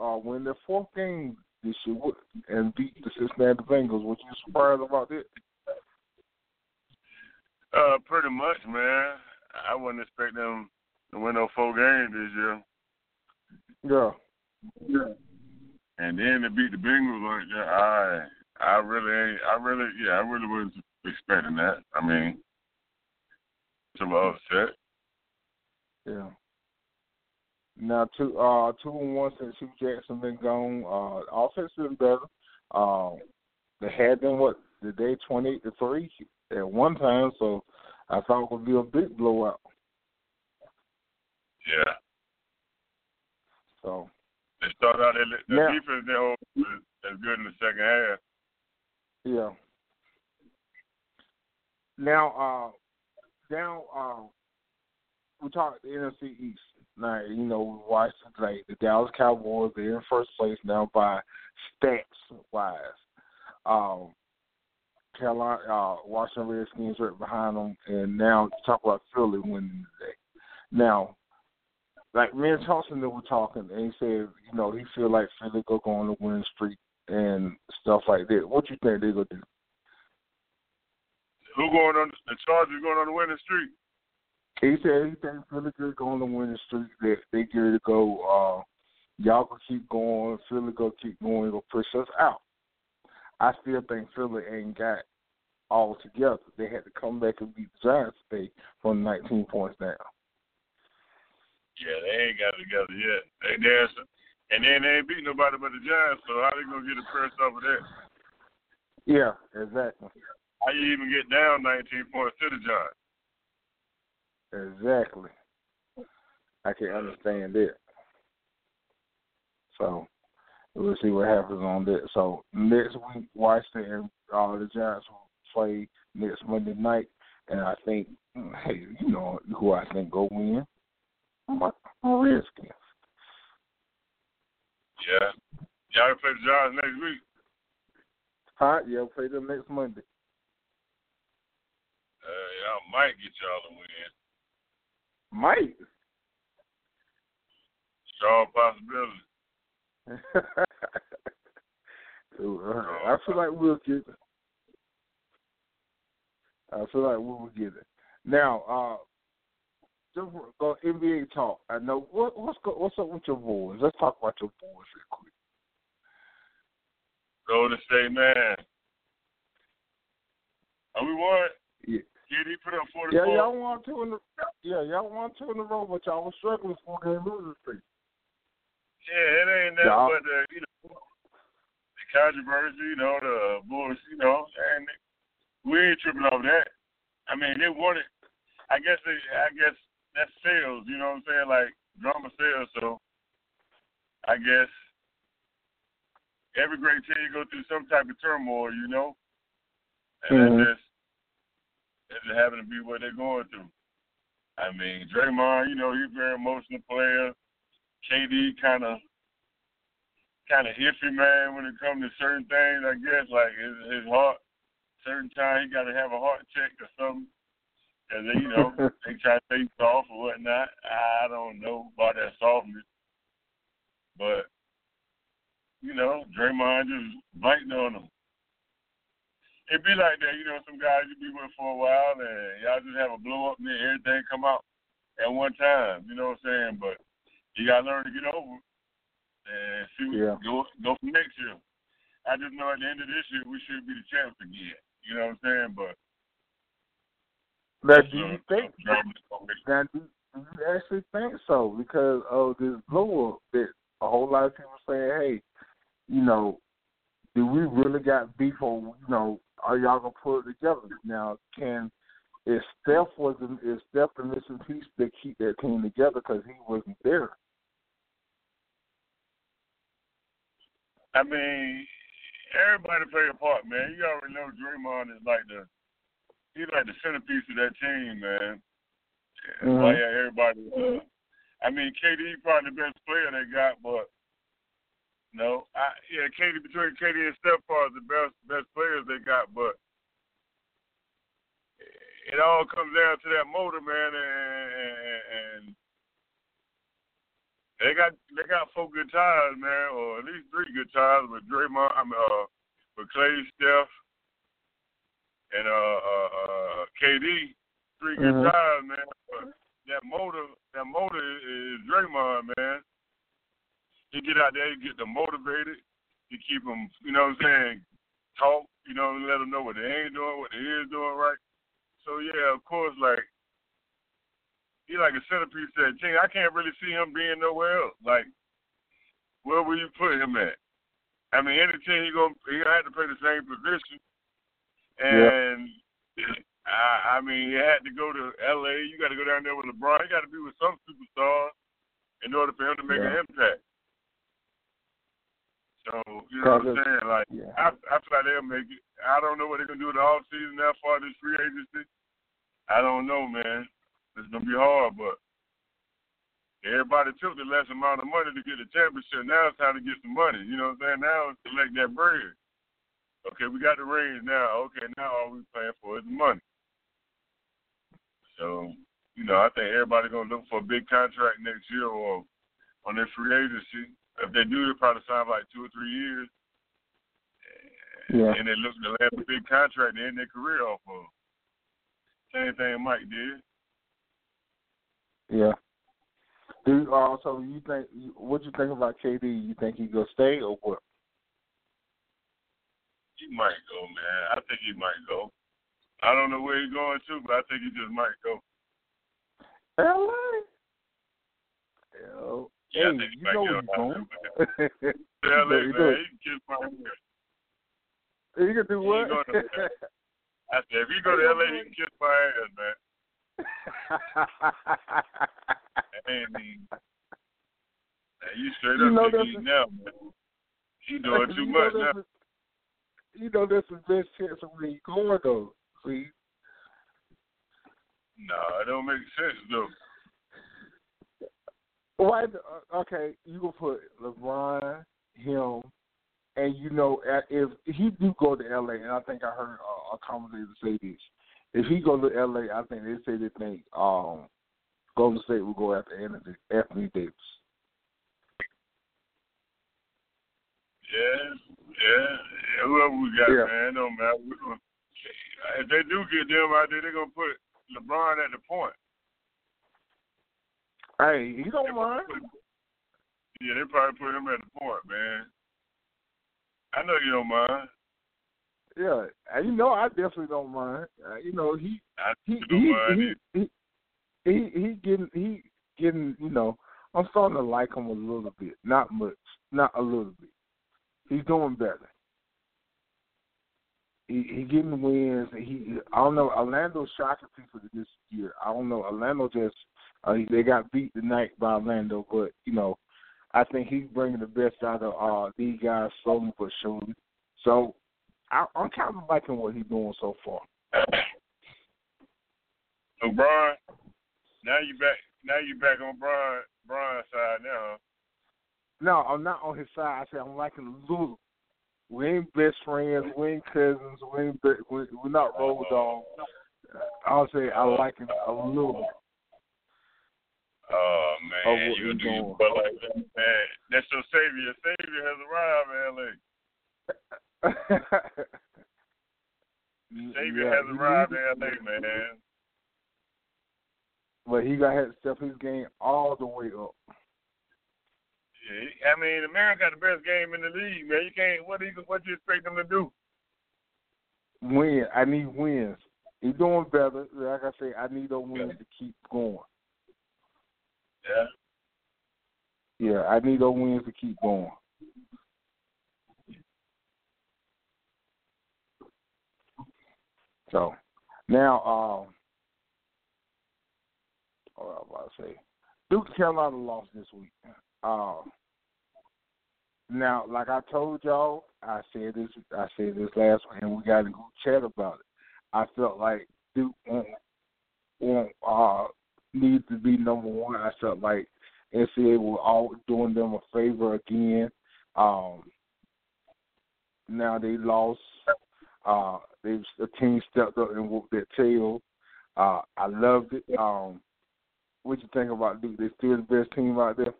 uh, win their fourth game this year and beat the Cincinnati Bengals. Was you surprised about that? Uh, pretty much, man. I wouldn't expect them to win no four games this year. Yeah. Yeah. And then to beat the Bengals like that, I I really ain't I really yeah, I really wasn't expecting that. I mean it's a little upset. Yeah. Now two uh two and one since Hue Jackson been gone. Uh offense been better. Um they had them what the day twenty eight to three at one time, so I thought it would be a big blowout. Yeah. So They start out the Now- defense they hold as good in the second half. Yeah. Now, uh, now, uh, we talked the NFC East. Now, you know, we watched like the Dallas Cowboys. They're in first place now by stats wise. Um, Carolina, uh, Washington Redskins right behind them, and now talk about Philly winning today. Now, like me and Thompson that were talking, and he said, you know, he feel like Philly go go on the winning streak and stuff like that. What you think they gonna do? Who going on the Chargers going on the winning streak? He said he thinks Philly could go on the winning streak. That they get to go. Uh, y'all can keep going. Philly go keep going. Go push us out. I still think Philly ain't got all together. They had to come back and beat the Giants today from 19 points down. Yeah, they ain't got it together yet. They dancing, and then they ain't beat nobody but the Giants. So how they gonna get a press off of that? Yeah, exactly. How you even get down 19 points to the Giants? Exactly. I can understand that. So we'll see what happens on that. So next week, Washington and all the Giants will play next Monday night, and I think, hey, you know who I think go win? My, my Redskins. Yeah. Y'all play the Giants next week. Huh? Yeah, play them next Monday. Uh, y'all might get y'all to win. Might. Strong possibility. so, uh, I feel like we'll get it. I feel like we'll get it. Now, uh, just go NBA talk. I know what, what's go, what's up with your boys. Let's talk about your boys real quick. Go Golden State man. Are we won? Yeah. KD put up forty Yeah, y'all won two in the yeah, y'all won two in a row, but y'all was struggling for game losing streak. Yeah, it ain't nothing Y'all- but the you know the controversy, you know, the bullshit, you know, and we ain't tripping over that. I mean, they wanted. I guess they. I guess that's sales. You know what I'm saying? Like drama sales. So I guess every great team go through some type of turmoil. You know, and Mhm. that's just it just happen to be what they're going through. I mean, Draymond, you know, he's a very emotional player. KD kind of kind of iffy man when it comes to certain things. I guess like his his heart. Certain time he got to have a heart check or something. Cause they, you know they try to stay soft or whatnot. I don't know about that softness, but you know Draymond just biting on them. It be like that, you know. Some guys you be with for a while, and y'all just have a blow up, and then everything come out at one time. You know what I'm saying? But you gotta learn to get over it and see what Yeah. go go for next year. I just know at the end of this year we should be the champs again. You know what I'm saying? But Now, do you uh, think drama is gonna make- now, do, do you actually think so? Because of this blow up that a whole lot of people saying, hey, you know, do we really got beef or you know, are y'all gonna put it together? Now, can is Steph was the- is Steph the missing piece that keep that team together because he wasn't there? I mean, everybody play a part, man. You already know Draymond is like the he's like the centerpiece of that team, man. Mhm. yeah, everybody. Uh, I mean, KD probably the best player they got, but no, I yeah, KD between KD and Steph are the best best players they got, but it all comes down to that motor, man, and, and, they got they got four good ties, man, or at least three good ties with Draymond, I mean, uh, with Klay, Steph, and uh, uh, uh, KD. Three good Mhm. ties, man. But that motor, that motor is, is Draymond, man. He get out there, he get them motivated. He keep them, you know what I'm saying, talk, you know, let them know what they ain't doing, what they is doing right. So yeah, of course, like he like a centerpiece that team. I can't really see him being nowhere else. Like, where will you put him at? I mean, any team he gonna he have to play the same position, and I, I mean, he had to go to L.A. You got to go down there with LeBron. You got to be with some superstar in order for him to make Yeah. an impact. So you know what I'm saying? Like, yeah. I, I feel like they'll make it. I don't know what they're gonna do the off season that far this free agency. I don't know, man. It's gonna be hard, but everybody took the less amount of money to get the championship. Now it's time to get some money. You know what I'm saying? Now it's collect that bread. Okay, we got the rings now. Okay, now all we playing for is the money. So you know, I think everybody's gonna look for a big contract next year or on their free agency. If they do, they probably sign like two or three years. Yeah. And they look to land a big contract to end their career off of. Same thing Mike did. Yeah. Do uh, so you think what you think about KD? You think he gonna stay or what? He might go, man. I think he might go. I don't know where he's going to, but I think he just might go. LA. Hell, Yeah, hey, you know where on going. LA, You man, know- he can kiss my ass. You can do what? to- I said, if he go to LA, he can kiss my ass, man. He, man, you straight You know he now, man. He doing too you much now. a- you know that's the best chance of where he's going though. See, No, it don't make sense though. Why? uh, Okay, you gonna put LeBron, him, and you know if he do go to LA, and I think I heard uh, a commentator say this. If he go to LA, I think they say they think um, Golden State will go after Anthony, Anthony Davis. Yeah, yeah, yeah. Whoever we got, Yeah. man, it don't matter. Gonna, if they do get them out there, they're gonna put LeBron at the point. Hey, he don't mind. Yeah, they probably put him at the point, man. I know you don't mind. Yeah, and you know I definitely don't mind. Uh, you know he I he he, he, he he he getting he getting you know I'm starting to like him a little bit, not much, not a little bit. He's doing better. He he getting wins. He I don't know. Orlando's shocking people this year. I don't know. Orlando just uh, they got beat tonight by Orlando, but you know I think he's bringing the best out of uh, these guys slowly but surely. So I, I'm kind of liking what he's doing so far. So Brian, now you back. Now you back on Brian Brian's side now. No, I'm not on his side. I said I'm liking Lulu. We ain't best friends. We ain't cousins. We ain't be, we, we're not road dogs. I'll say I like him a little. Oh man, what you do doing. like that, man. That's your savior. Savior has arrived in LA. Savior Yeah, has arrived in LA, man. But he got to step his game all the way up. Yeah, I mean, America got the best game in the league, man. You can't. What do you what you expect them to do? Win. I need wins. He's doing better. Like I say, I need those wins to keep going. Yeah. Yeah, I need those wins to keep going. So now, um, what I about to say, Duke Carolina lost this week. Uh, now, like I told y'all, I said this. I said this last week, and we got a good chat about it. I felt like Duke won't, won't uh, need to be number one. I felt like NCAA were all doing them a favor again. Um, now they lost. Uh, they the team stepped up and whooped their tail. Uh, I loved it. Um, what you think about Duke? They still the best team out there.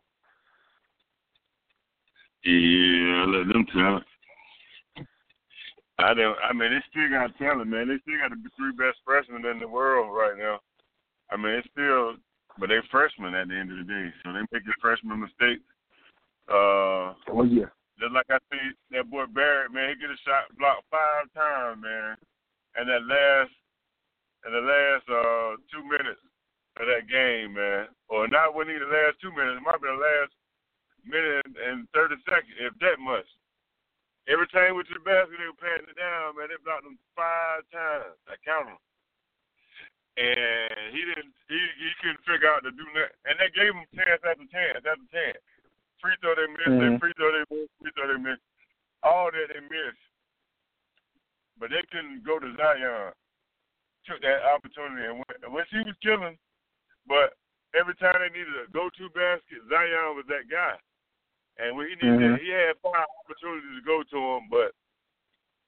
Yeah, let them tell it. I don't. I mean, they still got talent, man. They still got the three best freshmen in the world right now. I mean, it's still, but they freshmen at the end of the day, so they make the freshman mistakes. Uh, Oh yeah. just like I see that boy Barrett, man, he get a shot blocked five times, man, and that last, in the last uh two minutes of that game, man, or not when he the last two minutes, it might be the last minute and thirty seconds, if that much. Every time with the basket, they were passing it down, man. They blocked him five times. I count them. And he didn't. He he couldn't figure out to do that. And they gave him chance after chance after chance. Free throw they missed. Mhm. Free throw they missed. Free throw they missed. All that they missed. But they couldn't go to Zion. Took that opportunity and went. When she was killing, but every time they needed a go-to basket, Zion was that guy. And when he needed, Mhm. he had five opportunities to go to him, but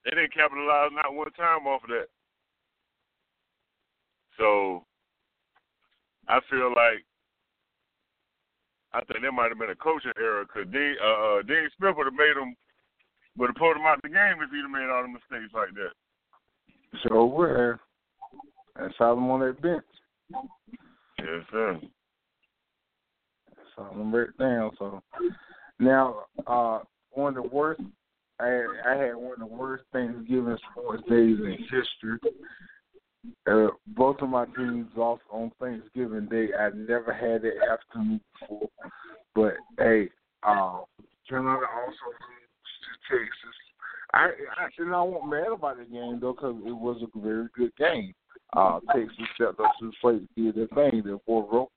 they didn't capitalize not one time off of that. So I feel like I think there might have been a coaching error because Dean, uh, uh, Dean Smith would have made him, would have pulled him out the game if he'd have made all the mistakes like that. So where? That's how them on that bench. Yes, sir. So I'm right down. So now, uh, one of the worst. I had, I had one of the worst Thanksgiving sports days in history. Uh, both of my teams lost on Thanksgiving Day. I never had that afternoon before. But hey, uh, Carolina also lose to Texas. I, I and I wasn't mad about the game though because it was a very good game. Uh, Texas stepped up to the plate, did their thing. Their boy Roach,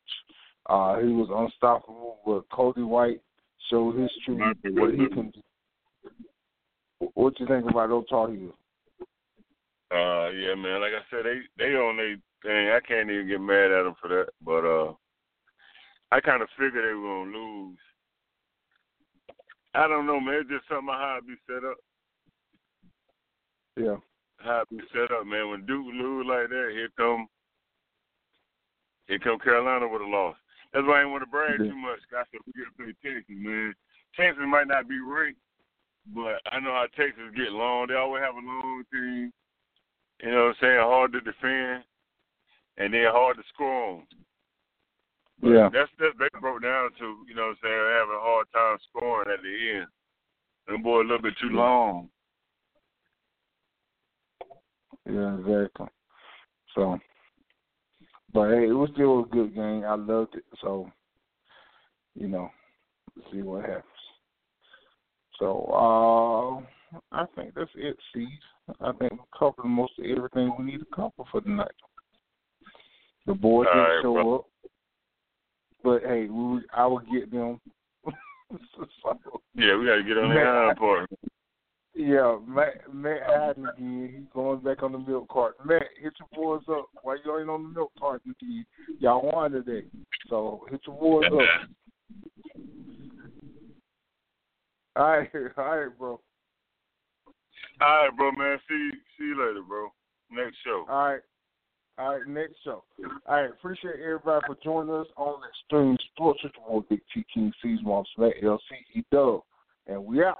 uh, he was unstoppable. But Coby White showed his true what he can. Do. What you think about those Tar Heels? Uh, yeah, man. Like I said, they they on they thing. I can't even get mad at them for that. But uh, I kind of figured they were gonna lose. I don't know, man. It's just something how it be set up. Yeah. How it be set up, man. When Duke lose like that, here come here come Carolina with a loss. That's why I didn't want to brag too much. I said we got to play Texas, man. Texas might not be ranked, but I know how Texas get long. They always have a long team. You know what I'm saying? Hard to defend, and then hard to score on. But Yeah. That's that's they broke down to, you know what I'm saying, having a hard time scoring at the end. Them boy a little bit too long. Yeah, exactly. So, but hey, it was still a good game. I loved it. So, you know, let's see what happens. So, uh, I think that's it, Steve. I think we covered most of everything we need to cover for tonight. The boys All didn't right, show bro. up, but hey, we, I will get them. so, Yeah, we got to get on the Man, hind I- part. yeah, Matt, Matt Haddon again. He's going back on the milk cart. Matt, hit your boys up. Why you ain't on the milk cart again? Y'all won today. So hit your boys up. All right, all right, bro. All right, bro, man. See see you later, bro. Next show. All right. All right, next show. All right, appreciate everybody for joining us on Extreme Sports with boy Big T King Season on Smack LC E Dub. And we out.